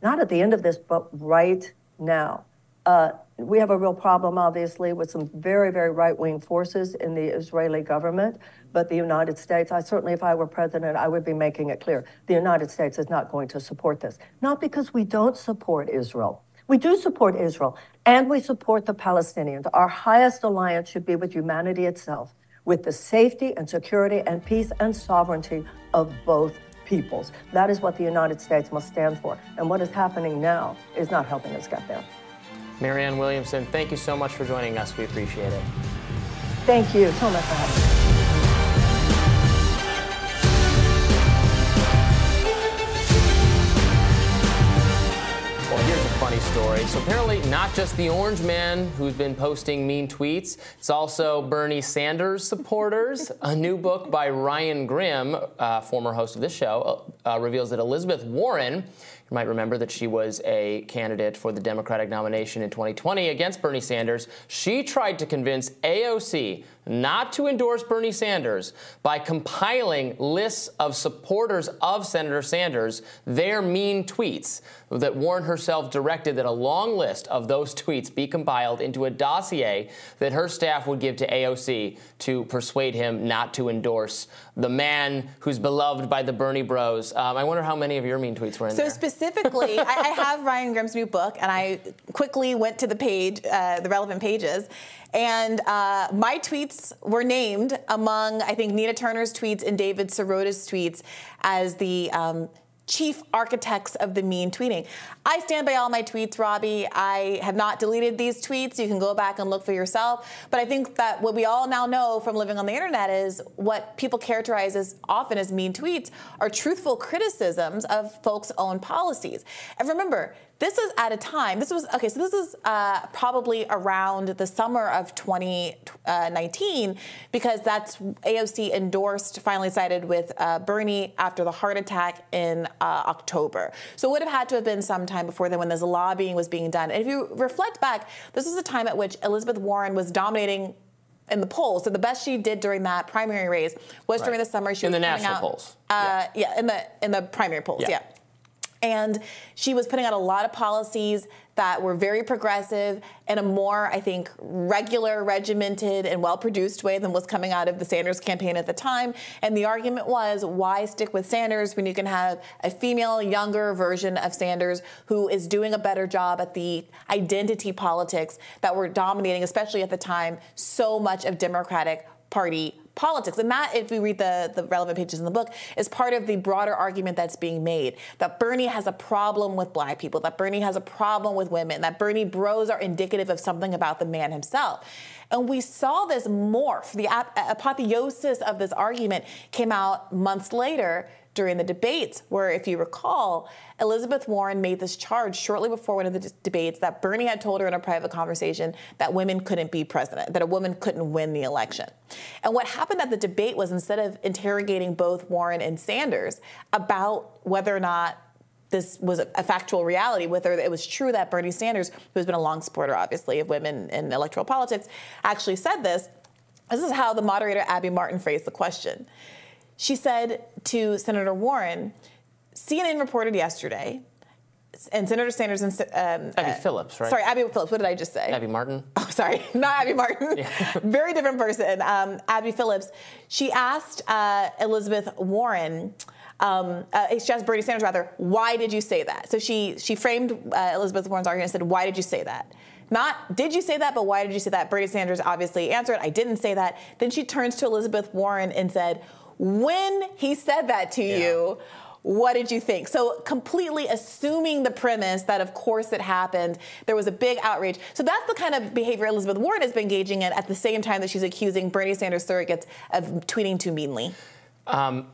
Speaker 17: not at the end of this, but right now. Uh, we have a real problem, obviously, with some very, very right wing forces in the Israeli government. But the United States, I certainly, if I were president, I would be making it clear the United States is not going to support this. Not because we don't support Israel. We do support Israel and we support the Palestinians. Our highest alliance should be with humanity itself, with the safety and security and peace and sovereignty of both peoples. That is what the United States must stand for. And what is happening now is not helping us get there.
Speaker 1: Marianne Williamson, thank you so much for joining us. We appreciate it.
Speaker 17: Thank you so much for having me.
Speaker 1: Story. So apparently, not just the orange man who's been posting mean tweets, it's also Bernie Sanders supporters. [laughs] a new book by Ryan Grim, uh, former host of this show, uh, reveals that Elizabeth Warren you might remember that she was a candidate for the Democratic nomination in 2020 against Bernie Sanders. She tried to convince AOC not to endorse Bernie Sanders by compiling lists of supporters of Senator Sanders, their mean tweets, that Warren herself directed that a long list of those tweets be compiled into a dossier that her staff would give to AOC to persuade him not to endorse the man who's beloved by the Bernie bros. Um, I wonder how many of your mean tweets were in
Speaker 2: so
Speaker 1: there.
Speaker 2: So specifically, I, I, have Ryan Grim's new book, and I quickly went to the page, uh, the relevant pages, and uh, my tweets were named among, I think, Nina Turner's tweets and David Sirota's tweets as the um, chief architects of the mean tweeting. I stand by all my tweets, Robby. I have not deleted these tweets. You can go back and look for yourself. But I think that what we all now know from living on the internet is what people characterize as often as mean tweets are truthful criticisms of folks' own policies. And remember, this is at a time, this was, okay, so this is uh, probably around the summer of 2019 because that's AOC endorsed, finally sided with uh, Bernie after the heart attack in uh, October. So it would have had to have been sometime before then when this lobbying was being done. And if you reflect back, this was a time at which Elizabeth Warren was dominating in the polls. So the best she did during that primary race was right. during the summer. She
Speaker 1: in
Speaker 2: was
Speaker 1: the national
Speaker 2: out,
Speaker 1: polls.
Speaker 2: Uh, yeah. yeah. in the in the primary polls. yeah. yeah. And she was putting out a lot of policies that were very progressive in a more, I think, regular, regimented, and well produced way than was coming out of the Sanders campaign at the time. And the argument was why stick with Sanders when you can have a female, younger version of Sanders who is doing a better job at the identity politics that were dominating, especially at the time, so much of Democratic Party politics. And that, if we read the, the relevant pages in the book, is part of the broader argument that's being made that Bernie has a problem with black people, that Bernie has a problem with women, that Bernie bros are indicative of something about the man himself. And we saw this morph. The apotheosis of this argument came out months later during the debates, where, if you recall, Elizabeth Warren made this charge shortly before one of the debates that Bernie had told her in a private conversation that women couldn't be president, that a woman couldn't win the election. And what happened at the debate was instead of interrogating both Warren and Sanders about whether or not this was a, factual reality, whether it was true that Bernie Sanders, who's been a long supporter, obviously, of women in electoral politics, actually said this. This is how the moderator, Abby Martin, phrased the question. She said to Senator Warren, CNN reported yesterday, and Senator Sanders and
Speaker 1: um, Abby uh, Phillips, right?
Speaker 2: Sorry, Abby Phillips. What did I just say?
Speaker 1: Abby Martin. [laughs]
Speaker 2: Oh, sorry, [laughs] not Abby Martin. Yeah. [laughs] Very different person. Um, Abby Phillips. She asked uh, Elizabeth Warren. Um, uh, she asked Bernie Sanders rather, why did you say that? So she she framed uh, Elizabeth Warren's argument and said, why did you say that? Not, did you say that, but why did you say that? Bernie Sanders obviously answered, I didn't say that. Then she turns to Elizabeth Warren and said, when he said that to yeah. you, what did you think? So, completely assuming the premise that, of course, it happened, there was a big outrage. So, that's the kind of behavior Elizabeth Warren has been engaging in at the same time that she's accusing Bernie Sanders surrogates of tweeting too meanly. Um,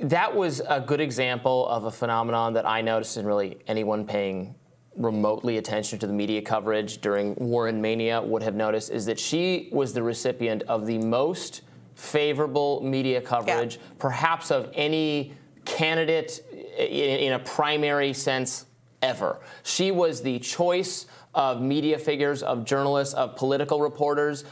Speaker 1: that was a good example of a phenomenon that I noticed in really anyone paying remotely attention to the media coverage during Warren Mania would have noticed is that she was the recipient of the most favorable media coverage, yeah. perhaps of any candidate in, in a primary sense ever. She was the choice of media figures, of journalists, of political reporters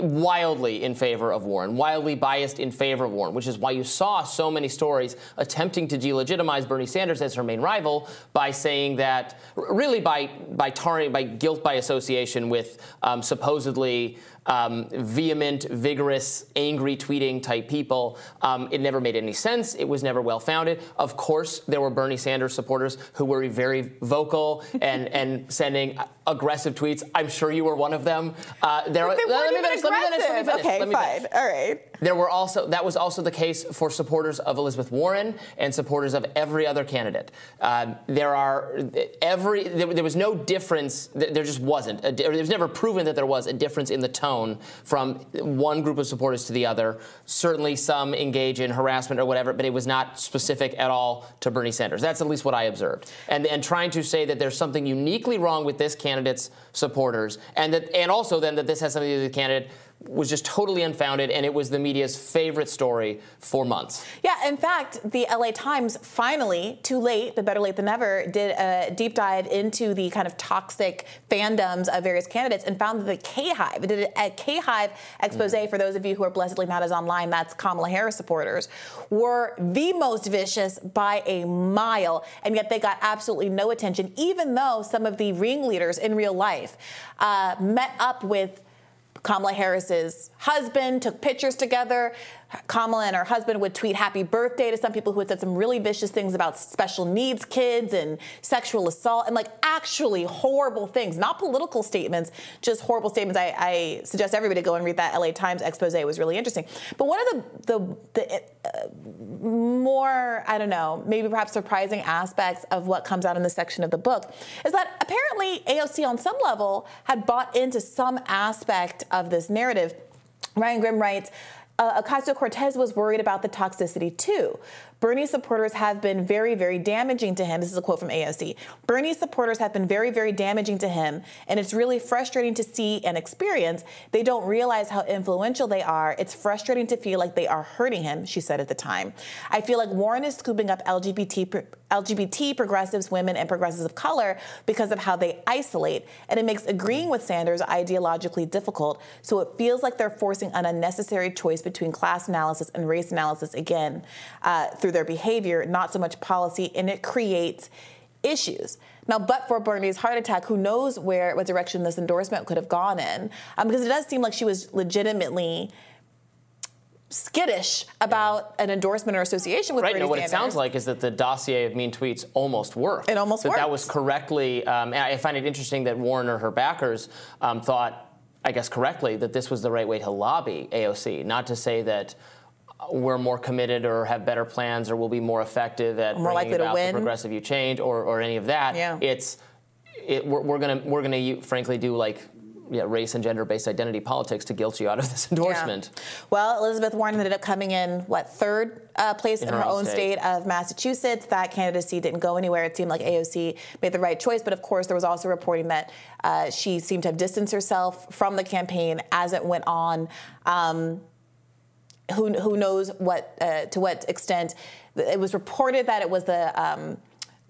Speaker 1: wildly in favor of Warren, wildly biased in favor of Warren, which is why you saw so many stories attempting to delegitimize Bernie Sanders as her main rival by saying that, really by by tarring, by guilt by association with um, supposedly um, vehement, vigorous, angry tweeting type people. Um, it never made any sense. It was never well founded. Of course, there were Bernie Sanders supporters who were very vocal [laughs] and, and sending aggressive tweets. I'm sure you were one of them.
Speaker 2: Uh, there, let, me finish, let, me finish, let me finish. Okay, fine. All right.
Speaker 1: There were also that was also the case for supporters of Elizabeth Warren and supporters of every other candidate. Um, there are every there, there, was no difference. There just wasn't. A, it was never proven that there was a difference in the tone from one group of supporters to the other. Certainly, some engage in harassment or whatever, but it was not specific at all to Bernie Sanders. That's at least what I observed. And and trying to say that there's something uniquely wrong with this candidate's supporters, and that and also then that this has something to do with the candidate was just totally unfounded, and it was the media's favorite story for months.
Speaker 2: Yeah, in fact, the LA Times finally, too late, but better late than never, did a deep dive into the kind of toxic fandoms of various candidates and found that the K Hive, did a K Hive expose mm. for those of you who are blessedly not as online, that's Kamala Harris supporters, were the most vicious by a mile, and yet they got absolutely no attention, even though some of the ringleaders in real life uh, met up with Kamala Harris's husband took pictures together. Kamala and her husband would tweet happy birthday to some people who had said some really vicious things about special needs kids and sexual assault and like actually horrible things, not political statements, just horrible statements. I, I suggest everybody go and read that LA Times expose. It was really interesting. But one of the, the, the uh, more, I don't know, maybe perhaps surprising aspects of what comes out in this section of the book is that apparently AOC on some level had bought into some aspect of this narrative. Ryan Grim writes, uh, Ocasio Cortez was worried about the toxicity too. Bernie supporters have been very, very damaging to him. This is a quote from AOC. Bernie supporters have been very, very damaging to him, and it's really frustrating to see and experience. They don't realize how influential they are. It's frustrating to feel like they are hurting him, she said at the time. I feel like Warren is scooping up LGBT, LGBT progressives, women, and progressives of color because of how they isolate, and it makes agreeing with Sanders ideologically difficult. So it feels like they're forcing an unnecessary choice between class analysis and race analysis again uh, through through their behavior, not so much policy, and it creates issues. Now, but for Bernie's heart attack, who knows where what direction this endorsement could have gone in? Um, because it does seem like she was legitimately skittish about an endorsement or association with
Speaker 1: right.
Speaker 2: Bernie
Speaker 1: no, what
Speaker 2: Sanders.
Speaker 1: it sounds like is that the dossier of mean tweets almost worked.
Speaker 2: It almost
Speaker 1: that
Speaker 2: worked.
Speaker 1: That was correctly. Um, I find it interesting that Warren or her backers um, thought, I guess correctly, that this was the right way to lobby AOC. Not to say that we're more committed or have better plans or will be more effective at
Speaker 2: more
Speaker 1: bringing
Speaker 2: about
Speaker 1: the progressive you change or, or any of that.
Speaker 2: Yeah.
Speaker 1: It's it, we're, we're gonna we're gonna frankly do like yeah, race and gender-based identity politics to guilt you out of this [laughs] endorsement.
Speaker 2: Yeah. Well, Elizabeth Warren ended up coming in what third uh, place in, in her, her, own state. state. of Massachusetts. That candidacy didn't go anywhere. It seemed like AOC made the right choice, but of course there was also reporting that uh, she seemed to have distanced herself from the campaign as it went on. Um, who, who knows what uh, to what extent it was reported that it was the um,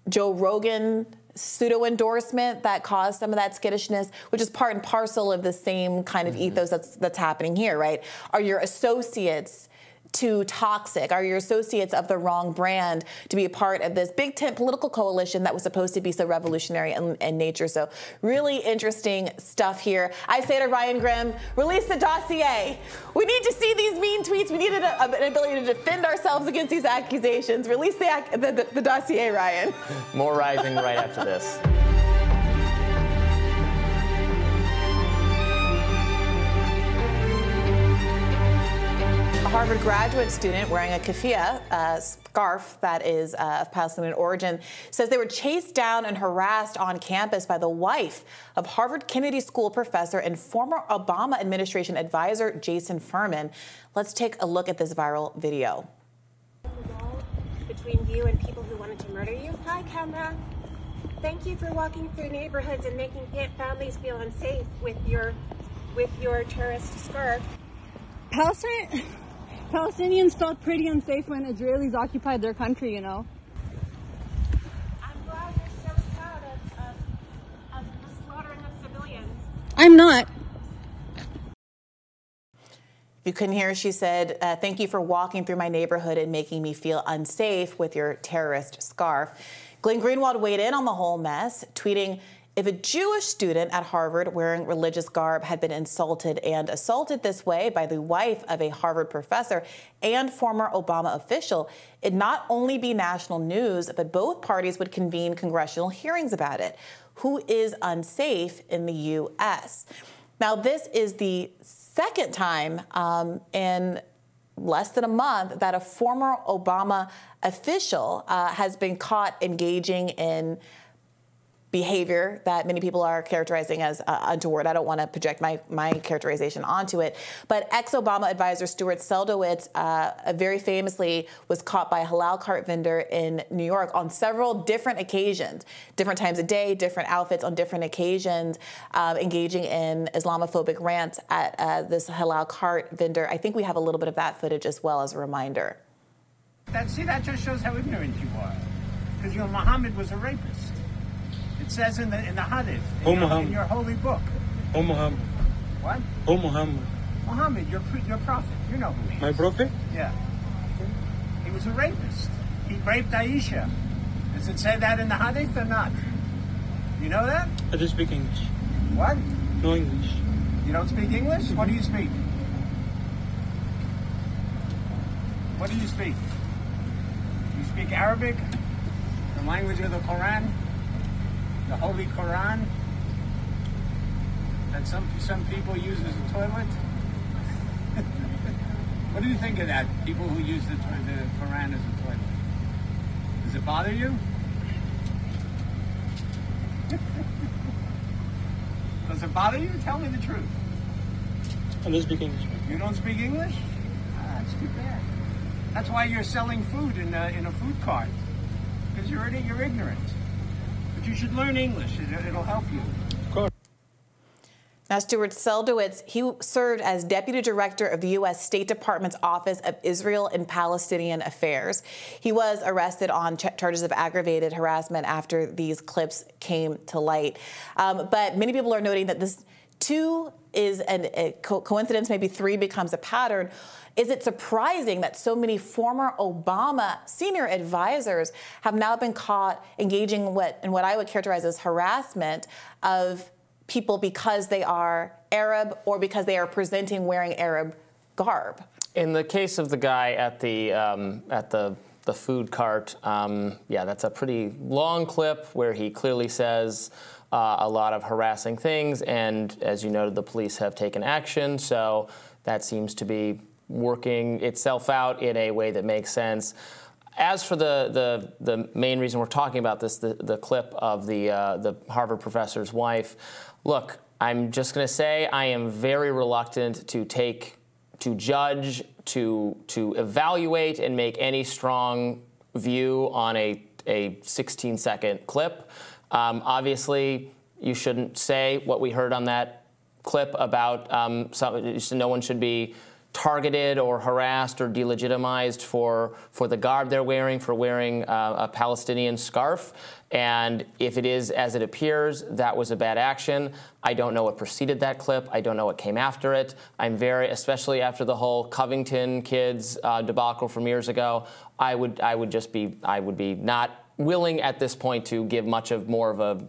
Speaker 2: Joe Rogan pseudo endorsement that caused some of that skittishness, which is part and parcel of the same kind of mm-hmm. ethos that's that's happening here, right? Are your associates too toxic? Are your associates of the wrong brand to be a part of this big tent political coalition that was supposed to be so revolutionary in, in nature? So, really interesting stuff here. I say to Ryan Grim, release the dossier. We need to see these mean tweets. We need a, an ability to defend ourselves against these accusations. Release the, the, the, the dossier, Ryan.
Speaker 1: More rising right after this.
Speaker 2: Harvard graduate student wearing a keffiyeh, a scarf that is uh, of Palestinian origin, says they were chased down and harassed on campus by the wife of Harvard Kennedy School professor and former Obama administration advisor Jason Furman. Let's take a look at this viral video.
Speaker 18: Between you and people who wanted to murder you. Hi, camera. Thank you for walking through neighborhoods and making families feel unsafe with your with your terrorist scarf.
Speaker 19: Palestine Palestinians felt pretty unsafe when Israelis occupied their country, you know.
Speaker 18: I'm glad you're so proud of, of, of the slaughtering of civilians.
Speaker 19: I'm not.
Speaker 2: If you couldn't hear, she said, uh, Thank you for walking through my neighborhood and making me feel unsafe with your terrorist scarf. Glenn Greenwald weighed in on the whole mess, tweeting, if a Jewish student at Harvard wearing religious garb had been insulted and assaulted this way by the wife of a Harvard professor and former Obama official, it'd not only be national news, but both parties would convene congressional hearings about it. Who is unsafe in the U.S.? Now, this is the second time um, in less than a month that a former Obama official uh, has been caught engaging in behavior that many people are characterizing as uh, untoward. I don't want to project my, my characterization onto it. But ex Obama advisor Stuart Seldowitz uh, very famously was caught by a halal cart vendor in New York on several different occasions, different times a day, different outfits on different occasions, uh, engaging in Islamophobic rants at uh, this halal cart vendor. I think we have a little bit of that footage as well as a reminder.
Speaker 20: That, see, that just shows how ignorant you are. Because, you know, Muhammad was a rapist. Says in the in the Hadith, in,
Speaker 6: Oh,
Speaker 20: your,
Speaker 6: Muhammad.
Speaker 20: in your holy book.
Speaker 6: Oh Muhammad.
Speaker 20: What?
Speaker 6: Oh Muhammad.
Speaker 20: Muhammad, your your prophet. You know who he is.
Speaker 6: My prophet?
Speaker 20: Yeah. He was a rapist. He raped Aisha. Does it say that in the Hadith or not? You know that?
Speaker 6: I just speak English.
Speaker 20: What?
Speaker 6: No English.
Speaker 20: You don't speak English? What do you speak? What do you speak? You speak Arabic? The language of the Quran? The Holy Quran? That some some people use as a toilet? [laughs] what do you think of that? People who use the, the Quran as a toilet? Does it bother you? [laughs] Does it bother you? Tell me the truth.
Speaker 6: I just speak English.
Speaker 20: You don't speak English? Ah, that's too bad. That's why you're selling food in a, in a food cart. Because you're, you're ignorant. But you should learn English. It, it'll help you.
Speaker 2: Now, Stuart Seldowitz, he served as Deputy Director of the U.S. State Department's Office of Israel and Palestinian Affairs. He was arrested on ch- charges of aggravated harassment after these clips came to light. Um, but many people are noting that this, two, is an, a co- coincidence, maybe three becomes a pattern. Is it surprising that so many former Obama senior advisors have now been caught engaging in what, in what I would characterize as harassment of people because they are Arab or because they are presenting wearing Arab garb.
Speaker 1: In the case of the guy at the um, at the the food cart, um, yeah, that's a pretty long clip where he clearly says uh, a lot of harassing things, and as you noted, the police have taken action. So that seems to be working itself out in a way that makes sense. As for the, the, the main reason we're talking about this, the, the clip of the, uh, the Harvard professor's wife, look, I'm just going to say I am very reluctant to take, to judge, to, to evaluate, and make any strong view on a, a 16 second clip. Um, obviously, you shouldn't say what we heard on that clip about um, some, no one should be targeted or harassed or delegitimized for, for the garb they're wearing, for wearing uh, a Palestinian scarf. And if it is as it appears, that was a bad action. I don't know what preceded that clip. I don't know what came after it. I'm very, especially after the whole Covington kids uh, debacle from years ago, I would, I would just be, I would be not willing at this point to give much of more of a,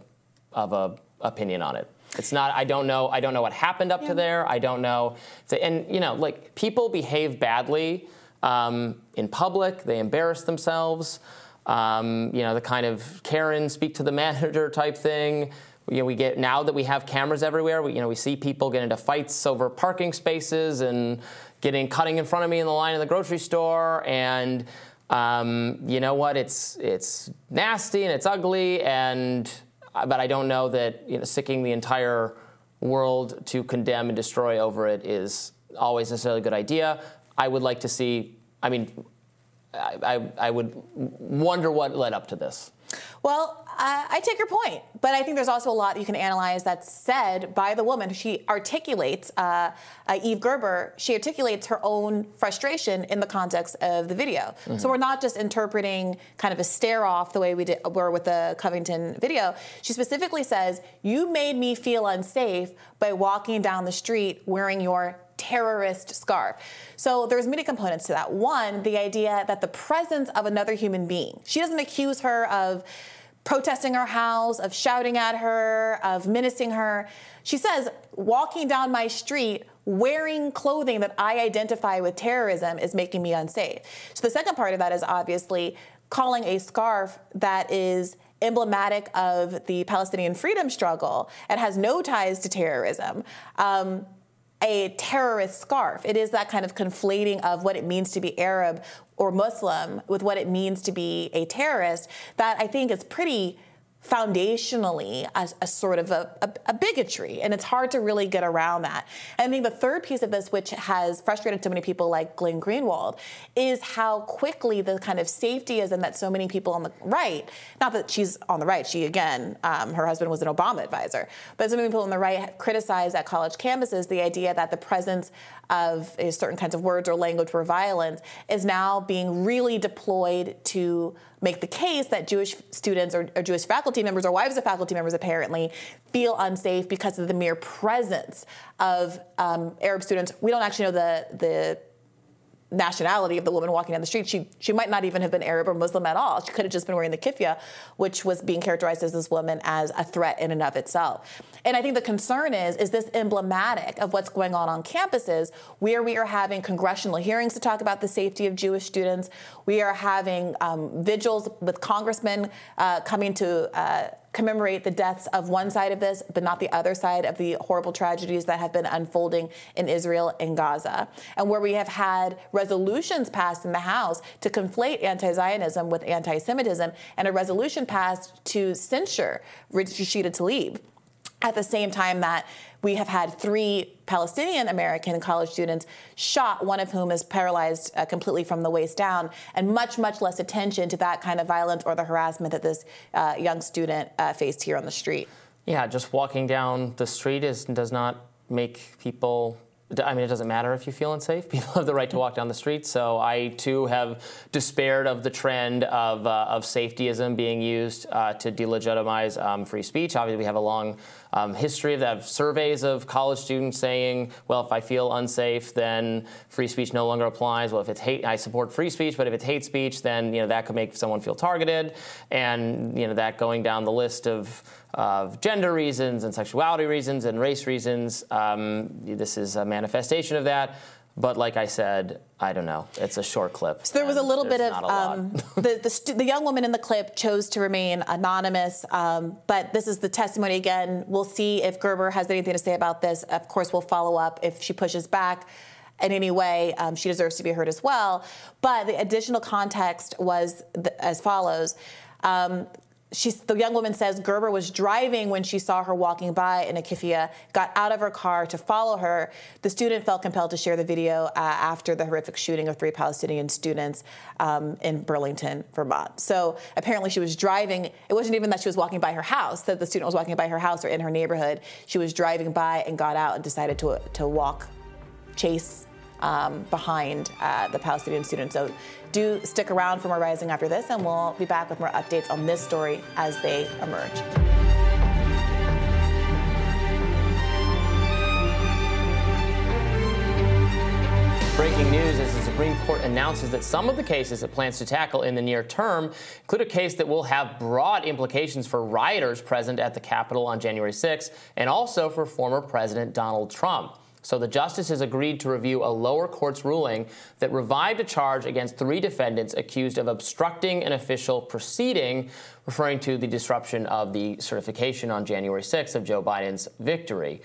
Speaker 1: of a opinion on it. It's not. I don't know. I don't know what happened up to there. I don't know. And you know, like people behave badly um, in public. They embarrass themselves. Um, you know, the kind of Karen speak to the manager type thing. You know, we get now that we have cameras everywhere. We, you know, we see people get into fights over parking spaces and getting cutting in front of me in the line in the grocery store. And um, you know what? It's it's nasty and it's ugly and but I don't know that you know, sicking the entire world to condemn and destroy over it is always necessarily a good idea. I would like to see. I mean, I, I, I would wonder what led up to this.
Speaker 2: Well, uh, I take your point, but I think there's also a lot you can analyze that's said by the woman. She articulates, uh, uh, Eve Gerber, she articulates her own frustration in the context of the video. Mm-hmm. So we're not just interpreting kind of a stare off the way we did, were with the Covington video. She specifically says, You made me feel unsafe by walking down the street wearing your terrorist scarf. So there's many components to that. One, the idea that the presence of another human being, she doesn't accuse her of protesting her house, of shouting at her, of menacing her. She says, walking down my street wearing clothing that I identify with terrorism is making me unsafe. So the second part of that is obviously calling a scarf that is emblematic of the Palestinian freedom struggle and has no ties to terrorism. Um, a terrorist scarf. It is that kind of conflating of what it means to be Arab or Muslim with what it means to be a terrorist that I think is pretty foundationally a, a sort of a, a, a, bigotry, and it's hard to really get around that. And I think the third piece of this, which has frustrated so many people like Glenn Greenwald, is how quickly the kind of safetyism that so many people on the right, not that she's on the right, she again, um, her husband was an Obama advisor, but so many people on the right criticize at college campuses the idea that the presence of certain kinds of words or language for violence is now being really deployed to make the case that Jewish students or, or, Jewish faculty members or wives of faculty members apparently feel unsafe because of the mere presence of um, Arab students. We don't actually know the the nationality of the woman walking down the street. She she might not even have been Arab or Muslim at all. She could have just been wearing the kiffiyeh, which was being characterized as this woman as a threat in and of itself. And I think the concern is is this emblematic of what's going on on campuses where we are having congressional hearings to talk about the safety of Jewish students. We are having um, vigils with congressmen uh, coming to. Uh, commemorate the deaths of one side of this, but not the other side of the horrible tragedies that have been unfolding in Israel and Gaza. And where we have had resolutions passed in the House to conflate anti Zionism with anti Semitism, and a resolution passed to censure Rashida Tlaib at the same time that we have had three Palestinian American college students shot, one of whom is paralyzed uh, completely from the waist down, and much, much less attention to that kind of violence or the harassment that this uh, young student uh, faced here on the street.
Speaker 1: Yeah, just walking down the street is, does not make people I mean, it doesn't matter if you feel unsafe. [laughs] People have the right to walk down the street. So I too have despaired of the trend of, uh, of safetyism being used uh, to delegitimize um, free speech. Obviously, we have a long um, history of that. Surveys of college students saying, "Well, if I feel unsafe, then free speech no longer applies." Well, if it's hate, I support free speech, but if it's hate speech, then you know that could make someone feel targeted, and you know that going down the list of of gender reasons and sexuality reasons and race reasons. Um, this is a manifestation of that. But like I said, I don't know. It's a short clip.
Speaker 2: So there was a little bit of um, the the, stu- the, young woman in the clip chose to remain anonymous. Um, but this is the testimony again. We'll see if Gerber has anything to say about this. Of course, we'll follow up if she pushes back in any way. Um, she deserves to be heard as well. But the additional context was th- as follows. Um, she's, the young woman says Gerber was driving when she saw her walking by in a kiffiyeh, got out of her car to follow her. The student felt compelled to share the video uh, after the horrific shooting of three Palestinian students um, in Burlington, Vermont. So apparently she was driving. It wasn't even that she was walking by her house, that the student was walking by her house or in her neighborhood. She was driving by and got out and decided to, to walk, chase um, behind uh, the Palestinian students. So do stick around for more Rising after this, and we'll be back with more updates on this story as they emerge.
Speaker 1: Breaking news as the Supreme Court announces that some of the cases it plans to tackle in the near term include a case that will have broad implications for rioters present at the Capitol on January 6 and also for former President Donald Trump. So the justices agreed to review a lower court's ruling that revived a charge against three defendants accused of obstructing an official proceeding, referring to the disruption of the certification on January 6th of Joe Biden's victory.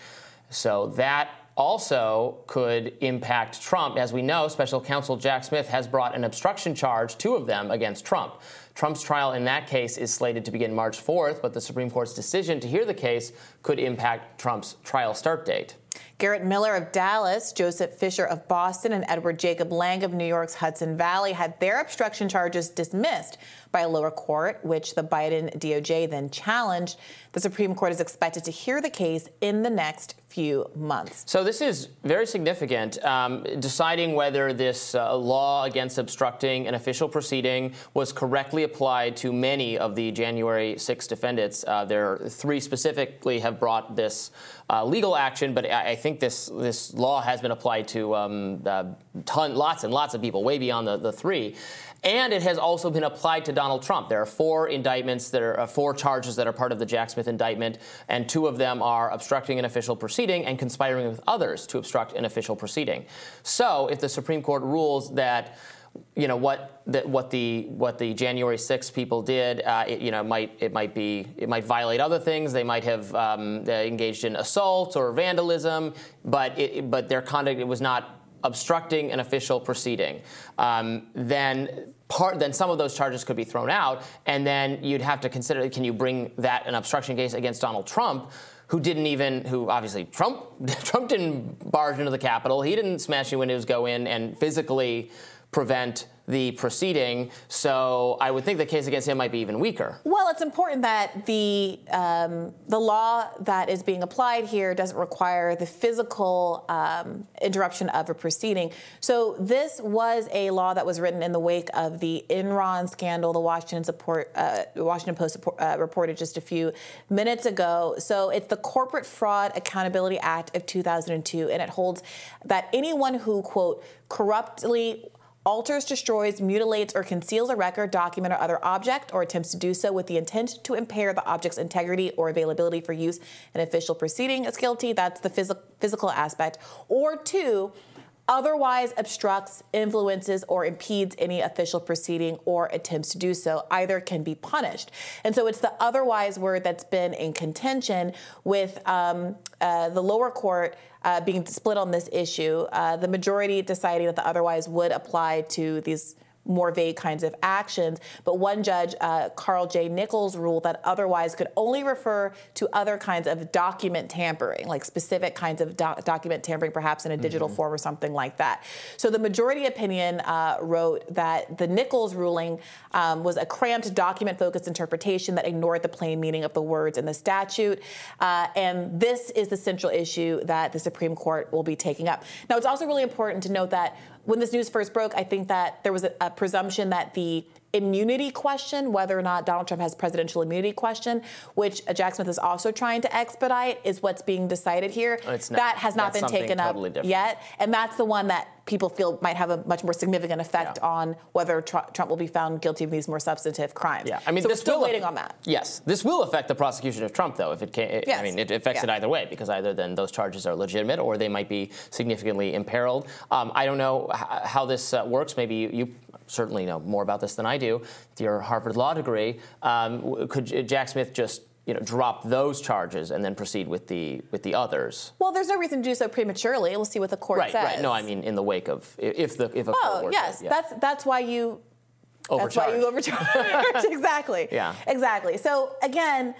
Speaker 1: So that also could impact Trump. As we know, special counsel Jack Smith has brought an obstruction charge, two of them, against Trump. Trump's trial in that case is slated to begin March 4th, but the Supreme Court's decision to hear the case could impact Trump's trial start date.
Speaker 2: Garrett Miller of Dallas, Joseph Fischer of Boston, and Edward Jacob Lang of New York's Hudson Valley had their obstruction charges dismissed by a lower court, which the Biden DOJ then challenged. The Supreme Court is expected to hear the case in the next few months.
Speaker 1: So this is very significant, um, deciding whether this uh, law against obstructing an official proceeding was correctly applied to many of the January 6 defendants. Uh, there are three specifically have brought this uh, legal action, but I, I, think this this law has been applied to um, uh, ton, lots and lots of people, way beyond the, the three. And it has also been applied to Donald Trump. There are four indictments, there are uh, four charges that are part of the Jack Smith indictment, and two of them are obstructing an official proceeding and conspiring with others to obstruct an official proceeding. So if the Supreme Court rules that you know what the, what the what the January 6th people did. Uh, it, you know, might it might be it might violate other things. They might have um, engaged in assault or vandalism, but it, but their conduct it was not obstructing an official proceeding, um, then part then some of those charges could be thrown out, and then you'd have to consider can you bring that an obstruction case against Donald Trump? Who didn't even, who obviously Trump, [laughs] Trump didn't barge into the Capitol. He didn't smash the windows, go in, and physically prevent the proceeding. So I would think the case against him might be even weaker.
Speaker 2: Well, it's important that the um, the law that is being applied here doesn't require the physical um, interruption of a proceeding. So this was a law that was written in the wake of the Enron scandal. The Washington support uh, Washington Post support, uh, reported just a few minutes ago. So it's the Corporate Fraud Accountability Act of 2002, and it holds that anyone who quote corruptly alters, destroys, mutilates, or conceals a record, document, or other object, or attempts to do so with the intent to impair the object's integrity or availability for use in official proceeding is guilty. That's the phys- physical aspect. Or two, otherwise obstructs, influences, or impedes any official proceeding or attempts to do so, either can be punished. And so it's the otherwise word that's been in contention with um, uh, the lower court uh, being split on this issue. Uh, the majority deciding that the otherwise would apply to these more vague kinds of actions. But one judge, uh, Carl J. Nichols, ruled that otherwise could only refer to other kinds of document tampering, like specific kinds of do- document tampering, perhaps in a digital mm-hmm. form or something like that. So the majority opinion uh, wrote that the Nichols ruling um, was a cramped document focused interpretation that ignored the plain meaning of the words in the statute. Uh, and this is the central issue that the Supreme Court will be taking up. Now, it's also really important to note that when this news first broke, I think that there was a, a presumption that the immunity question, whether or not Donald Trump has presidential immunity question, which Jack Smith is also trying to expedite, is what's being decided here.
Speaker 1: Not,
Speaker 2: that has not been taken
Speaker 1: totally
Speaker 2: up
Speaker 1: different.
Speaker 2: yet, and that's the one that people feel might have a much more significant effect yeah. on whether Trump will be found guilty of these more substantive crimes.
Speaker 1: Yeah, I mean,
Speaker 2: so we're still waiting
Speaker 1: aff-
Speaker 2: on that.
Speaker 1: Yes, this will affect the prosecution of Trump, though. If it can, yes. I mean, it affects yeah. it either way because either then those charges are legitimate or they might be significantly imperiled. Um, I don't know h- how this uh, works. Maybe you, you certainly know more about this than I do. With your Harvard Law degree, um, could Jack Smith just you know, drop those charges and then proceed with the with the others.
Speaker 2: Well, there's no reason to do so prematurely. We'll see what the court
Speaker 1: right,
Speaker 2: says.
Speaker 1: Right. No, I mean in the wake of if the if a
Speaker 2: oh
Speaker 1: court
Speaker 2: yes,
Speaker 1: yeah.
Speaker 2: that's that's why you.
Speaker 1: Overcharge.
Speaker 2: That's why you overcharge. [laughs] exactly. [laughs]
Speaker 1: Yeah.
Speaker 2: Exactly. So again,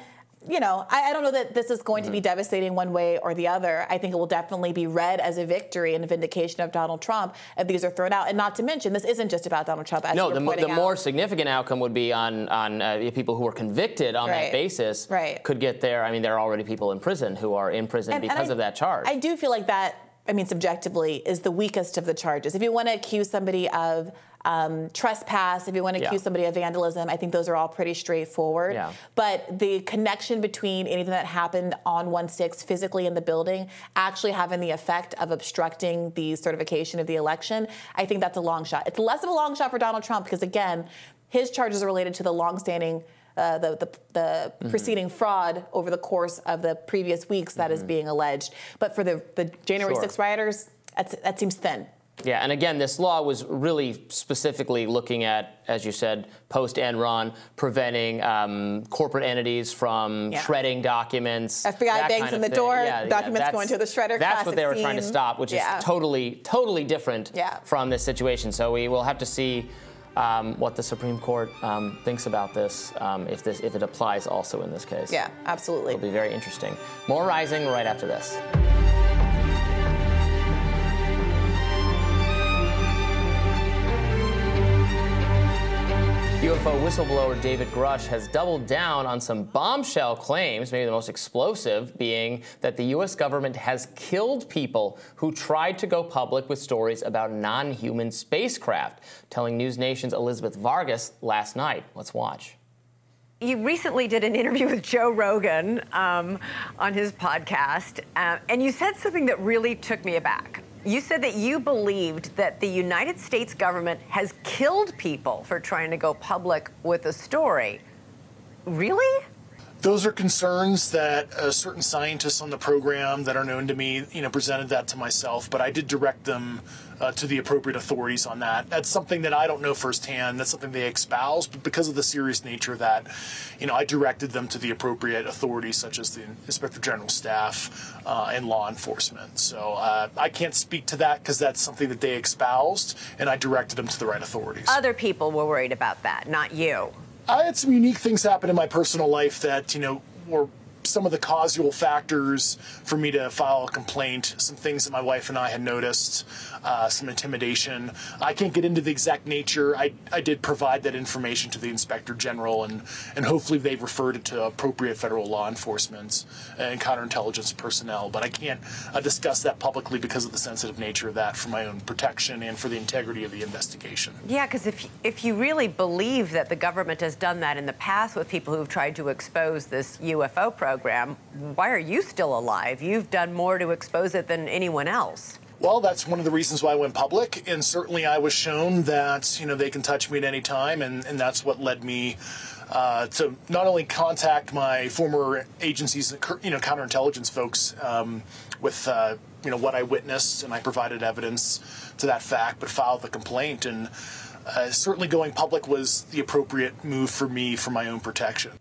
Speaker 2: you know, I, I, don't know that this is going mm-hmm. to be mm-hmm. devastating one way or the other. I think it will definitely be read as a victory and a vindication of Donald Trump if these are thrown out. And not to mention, this isn't just about Donald Trump.
Speaker 1: no, the,
Speaker 2: the
Speaker 1: more significant outcome would be on on uh, people who were convicted on
Speaker 2: right.
Speaker 1: that basis.
Speaker 2: Right.
Speaker 1: Could get there. I mean, there are already people in prison who are in prison and, because
Speaker 2: and I,
Speaker 1: of that charge.
Speaker 2: I do feel like that. I mean, subjectively, is the weakest of the charges. If you want to accuse somebody of um, trespass, if you want to accuse yeah. somebody of vandalism, I think those are all pretty straightforward.
Speaker 1: Yeah.
Speaker 2: But the connection between anything that happened on 1 6 physically in the building actually having the effect of obstructing the certification of the election, I think that's a long shot. It's less of a long shot for Donald Trump because, again, his charges are related to the longstanding. Uh, the the, the mm-hmm. preceding fraud over the course of the previous weeks that mm-hmm. is being alleged. But for the, the January sure. 6 rioters, that seems thin.
Speaker 1: Yeah, and again, this law was really specifically looking at, as you said, post Enron, preventing um, corporate entities from yeah. shredding documents.
Speaker 2: FBI bangs in the thing. door, yeah, documents yeah, going to the shredder.
Speaker 1: That's what they were
Speaker 2: scene.
Speaker 1: trying to stop, which is totally, totally different from this situation. So we will have to see. Um, what the Supreme Court um, thinks about this, um, if this, if it applies also in this case.
Speaker 2: Yeah, absolutely.
Speaker 1: It'll be very interesting. More rising right after this. UFO whistleblower David Grusch has doubled down on some bombshell claims, maybe the most explosive being that the U.S. government has killed people who tried to go public with stories about non human spacecraft, telling NewsNation's Elizabeth Vargas last night. Let's watch.
Speaker 21: You recently did an interview with Joe Rogan um, on his podcast, uh, and you said something that really took me aback. You said that you believed that the United States government has killed people for trying to go public with a story. Really?
Speaker 22: Those are concerns that uh, certain scientists on the program that are known to me, you know, presented that to myself, but I did direct them uh, to the appropriate authorities on that. That's something that I don't know firsthand. That's something they espouse, but because of the serious nature of that, you know, I directed them to the appropriate authorities, such as the Inspector General staff uh, and law enforcement. So uh, I can't speak to that because that's something that they espoused, and I directed them to the right authorities.
Speaker 21: Other people were worried about that, not you.
Speaker 22: I had some unique things happen in my personal life that, you know, were some of the causal factors for me to file a complaint, some things that my wife and I had noticed, uh, some intimidation. I can't get into the exact nature. I, I did provide that information to the Inspector General, and, and hopefully they've referred it to appropriate federal law enforcement and counterintelligence personnel. But I can't uh, discuss that publicly because of the sensitive nature of that for my own protection and for the integrity of the investigation.
Speaker 21: Yeah, because if, if you really believe that the government has done that in the past with people who've tried to expose this UFO program, why are you still alive? You've done more to expose it than anyone else.
Speaker 22: Well, that's one of the reasons why I went public, and certainly I was shown that you know they can touch me at any time, and, and that's what led me uh, to not only contact my former agencies, you know, counterintelligence folks um, with uh, you know what I witnessed, and I provided evidence to that fact, but filed the complaint, and uh, certainly going public was the appropriate move for me for my own protection.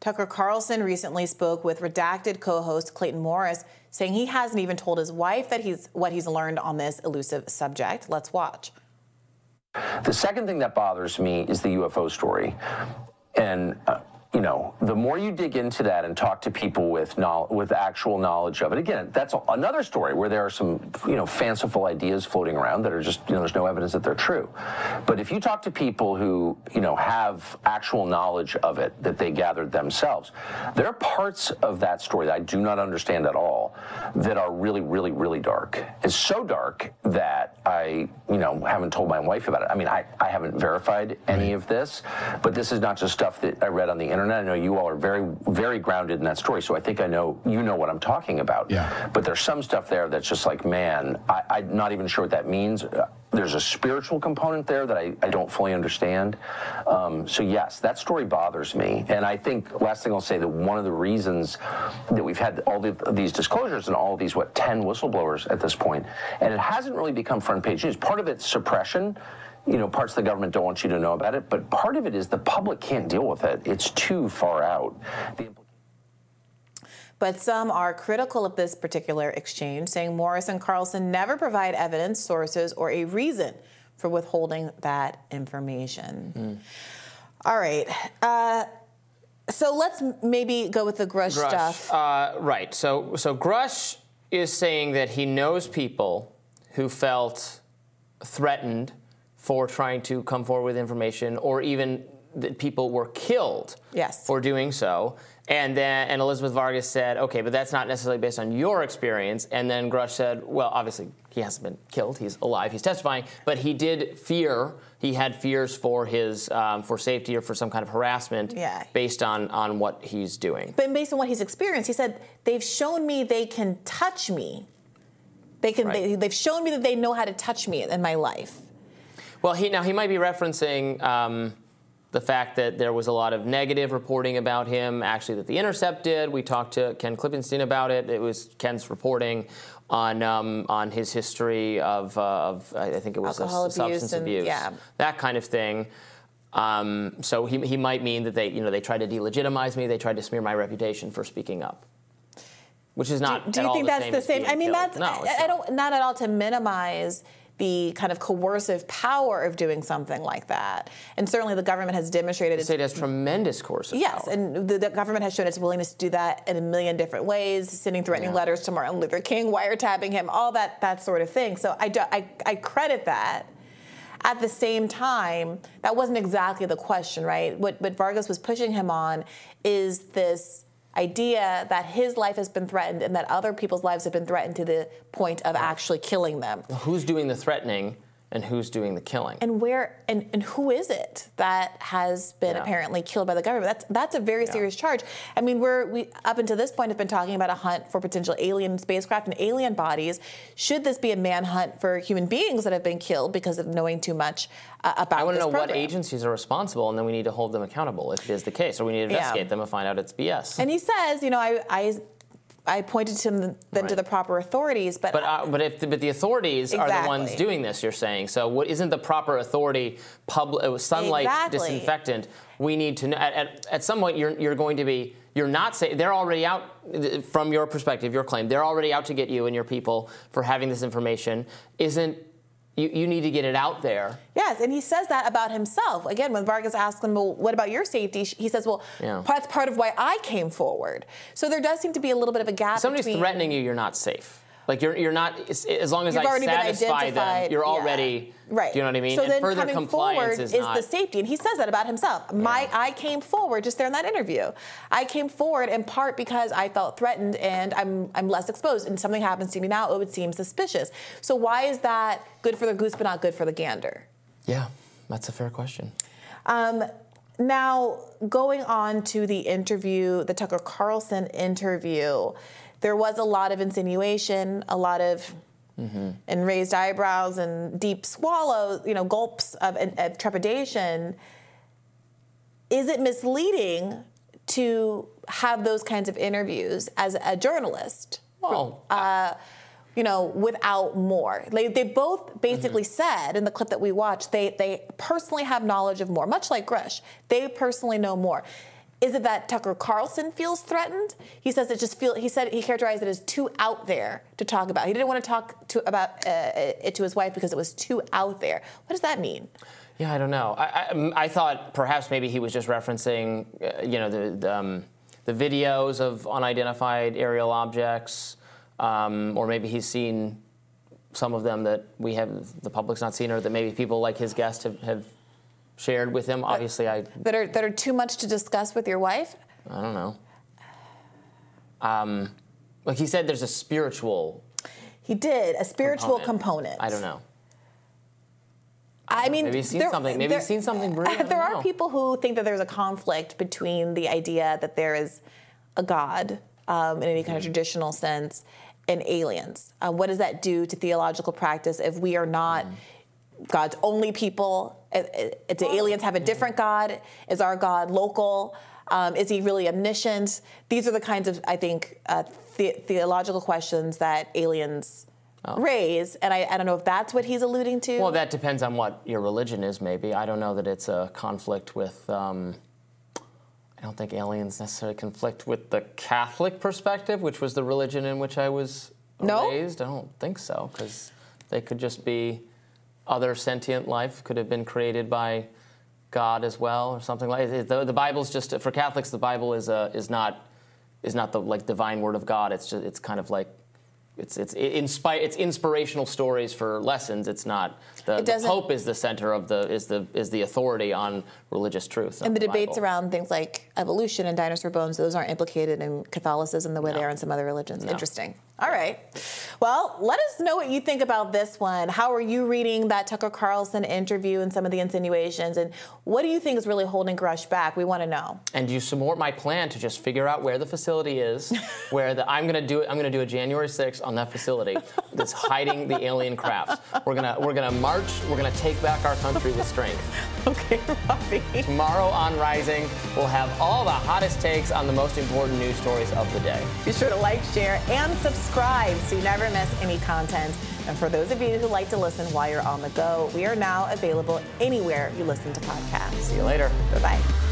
Speaker 2: Tucker Carlson recently spoke with redacted co-host Clayton Morris, saying he hasn't even told his wife that he's what he's learned on this elusive subject. Let's watch.
Speaker 23: The second thing that bothers me is the UFO story. And uh, you know, the more you dig into that and talk to people with knowledge, with actual knowledge of it, again, that's another story where there are some, you know, fanciful ideas floating around that are just, you know, there's no evidence that they're true. But if you talk to people who, you know, have actual knowledge of it that they gathered themselves, there are parts of that story that I do not understand at all that are really, really, really dark. It's so dark that I, you know, haven't told my wife about it. I mean, I, I haven't verified any of this, but this is not just stuff that I read on the internet internet. I know you all are very, very grounded in that story, so I think I know you know what I'm talking about.
Speaker 24: Yeah.
Speaker 23: But there's some stuff there that's just like, man, I, I'm not even sure what that means. There's a spiritual component there that I, I don't fully understand. Um, so yes, that story bothers me, and I think last thing I'll say that one of the reasons that we've had all the, these disclosures and all these what ten whistleblowers at this point, and it hasn't really become front page news. Part of it's suppression you know, parts of the government don't want you to know about it, but part of it is the public can't deal with it. It's too far out. The
Speaker 2: but some are critical of this particular exchange, saying Morris and Carlson never provide evidence, sources, or a reason for withholding that information. Mm. All right. Uh, so let's maybe go with the Grusch,
Speaker 1: Grusch
Speaker 2: stuff.
Speaker 1: Uh, right. So, so Grusch is saying that he knows people who felt threatened for trying to come forward with information, or even that people were killed
Speaker 2: yes.
Speaker 1: for doing so. And then and Elizabeth Vargas said, okay, but that's not necessarily based on your experience. And then Grusch said, well, obviously he hasn't been killed; he's alive, he's testifying, but he did fear. He had fears for his um, for safety or for some kind of harassment
Speaker 2: yeah.
Speaker 1: based on on what he's doing.
Speaker 2: But based on what he's experienced, he said they've shown me they can touch me. They can. Right. They, they've shown me that they know how to touch me in my life.
Speaker 1: Well, he now he might be referencing um, the fact that there was a lot of negative reporting about him. Actually, that the Intercept did. We talked to Ken Klippenstein about it. It was Ken's reporting on um, on his history of, uh, of I think it was
Speaker 2: Alcohol
Speaker 1: a, substance
Speaker 2: and,
Speaker 1: abuse,
Speaker 2: yeah.
Speaker 1: that kind of thing. Um, so he, he might mean that they you know they tried to delegitimize me. They tried to smear my reputation for speaking up which is not.
Speaker 2: Do, do you think
Speaker 1: the
Speaker 2: that's the same? I mean, that's
Speaker 1: no,
Speaker 2: I, I, don't not at all to minimize the kind of coercive power of doing something like that. And certainly the government has demonstrated
Speaker 1: the state has tremendous coercive
Speaker 2: yes,
Speaker 1: power.
Speaker 2: and the, the, government has shown its willingness to do that in a million different ways, sending threatening yeah. letters to Martin Luther King, wiretapping him, all that that sort of thing. So I, do, I, I credit that. At the same time, that wasn't exactly the question, right? What, what Vargas was pushing him on is this idea that his life has been threatened and that other people's lives have been threatened to the point of actually killing them.
Speaker 1: Who's doing the threatening? And who's doing the killing.
Speaker 2: And where and, and who is it that has been yeah. apparently killed by the government? That's that's a very yeah. serious charge. I mean, we're we up until this point have been talking about a hunt for potential alien spacecraft and alien bodies. Should this be a manhunt for human beings that have been killed because of knowing too much uh, about?
Speaker 1: I want to know
Speaker 2: program?
Speaker 1: what agencies are responsible, and then we need to hold them accountable if it is the case, or we need to investigate yeah. them and find out it's BS.
Speaker 2: And he says, you know, I, I I pointed to them right. to the proper authorities, but
Speaker 1: but uh, but if the, but the authorities exactly. are the ones doing this, you're saying. So what isn't the proper authority? Public uh, sunlight exactly. disinfectant. We need to know. At, at, at some point, you're you're going to be. You're not saying they're already out from your perspective, your claim. They're already out to get you and your people for having this information. Isn't you, you need to get it out there.
Speaker 2: Yes, and he says that about himself. Again, when Vargas asks him, well, what about your safety? He says, well, yeah. that's part of why I came forward. So there does seem to be a little bit of a gap.
Speaker 1: Somebody's
Speaker 2: between,
Speaker 1: threatening you, you're not safe. Like you're, you're not as long as You've I satisfy them, you're already
Speaker 2: yeah. right.
Speaker 1: Do you know what I mean?
Speaker 2: So
Speaker 1: and
Speaker 2: then
Speaker 1: further
Speaker 2: coming
Speaker 1: compliance
Speaker 2: forward
Speaker 1: is,
Speaker 2: is
Speaker 1: not,
Speaker 2: the safety, and he says that about himself. Yeah. My I came forward just there in that interview. I came forward in part because I felt threatened and I'm I'm less exposed, and something happens to me now, it would seem suspicious. So why is that good for the goose but not good for the gander?
Speaker 1: Yeah, that's a fair question.
Speaker 2: Um, now, going on to the interview, the Tucker Carlson interview, there was a lot of insinuation, a lot of mm-hmm. and raised eyebrows and deep swallows, you know, gulps of, of trepidation. Is it misleading to have those kinds of interviews as a journalist?
Speaker 1: Well,
Speaker 2: uh, you know, without more. They, they both basically mm-hmm. said in the clip that we watched, they, they personally have knowledge of more, much like Grusch. They personally know more. Is it that Tucker Carlson feels threatened? He says it just feel. He said he characterized it as too out there to talk about. He didn't want to talk to, about uh, it to his wife because it was too out there. What does that mean?
Speaker 1: Yeah, I don't know. I, I, I thought perhaps maybe he was just referencing, uh, you know, the the, um, the, videos of unidentified aerial objects, um, or maybe he's seen some of them that we have the public's not seen, or that maybe people like his guest have, have shared with him. Obviously, I
Speaker 2: that are that are too much to discuss with your wife.
Speaker 1: I don't know. Um, like he said, there's a spiritual.
Speaker 2: He did a spiritual component. component.
Speaker 1: I don't know.
Speaker 2: I mean,
Speaker 1: maybe he's seen there, something. Maybe there, he's seen something. Brilliant. [laughs]
Speaker 2: There
Speaker 1: are
Speaker 2: know. people who think that there's a conflict between the idea that there is a God um, in any kind of mm-hmm. traditional sense and aliens. Uh, what does that do to theological practice if we are not mm. God's only people? Do aliens have a different God? Is our God local? Um, is he really omniscient? These are the kinds of, I think, uh, the- theological questions that aliens oh. raise. And I, I, don't know if that's what he's alluding to.
Speaker 1: Well, that depends on what your religion is, maybe. I don't know that it's a conflict with. Um, I don't think aliens necessarily conflict with the Catholic perspective, which was the religion in which I was
Speaker 2: no?
Speaker 1: raised. I don't think so, because they could just be other sentient life could have been created by God as well, or something like it. The, the Bible's just for Catholics. The Bible is a, is not is not the like divine word of God. It's just it's kind of like it's it's it inspi- it's inspirational stories for lessons. It's not the, it the Pope is the center of the is the is the authority on religious truth.
Speaker 2: And the,
Speaker 1: the
Speaker 2: debates
Speaker 1: Bible.
Speaker 2: around things like evolution and dinosaur bones, those aren't implicated in Catholicism the way no. they are in some other religions. No. Interesting. All right. Well, let us know what you think about this one. How are you reading that Tucker Carlson interview and some of the insinuations? And what do you think is really holding Grusch back? We want to know.
Speaker 1: And do you support my plan to just figure out where the facility is, [laughs] where the, I'm going to do it? I'm going to do a January 6th on that facility that's hiding the alien crafts. We're gonna we're gonna march. We're gonna take back our country with strength. [laughs]
Speaker 2: okay, Robby.
Speaker 1: Tomorrow on Rising, we'll have all the hottest takes on the most important news stories of the day.
Speaker 2: Be sure to like, share, and subscribe so you never miss any content. And for those of you who like to listen while you're on the go, we are now available anywhere you listen to podcasts.
Speaker 1: See you later.
Speaker 2: Bye bye.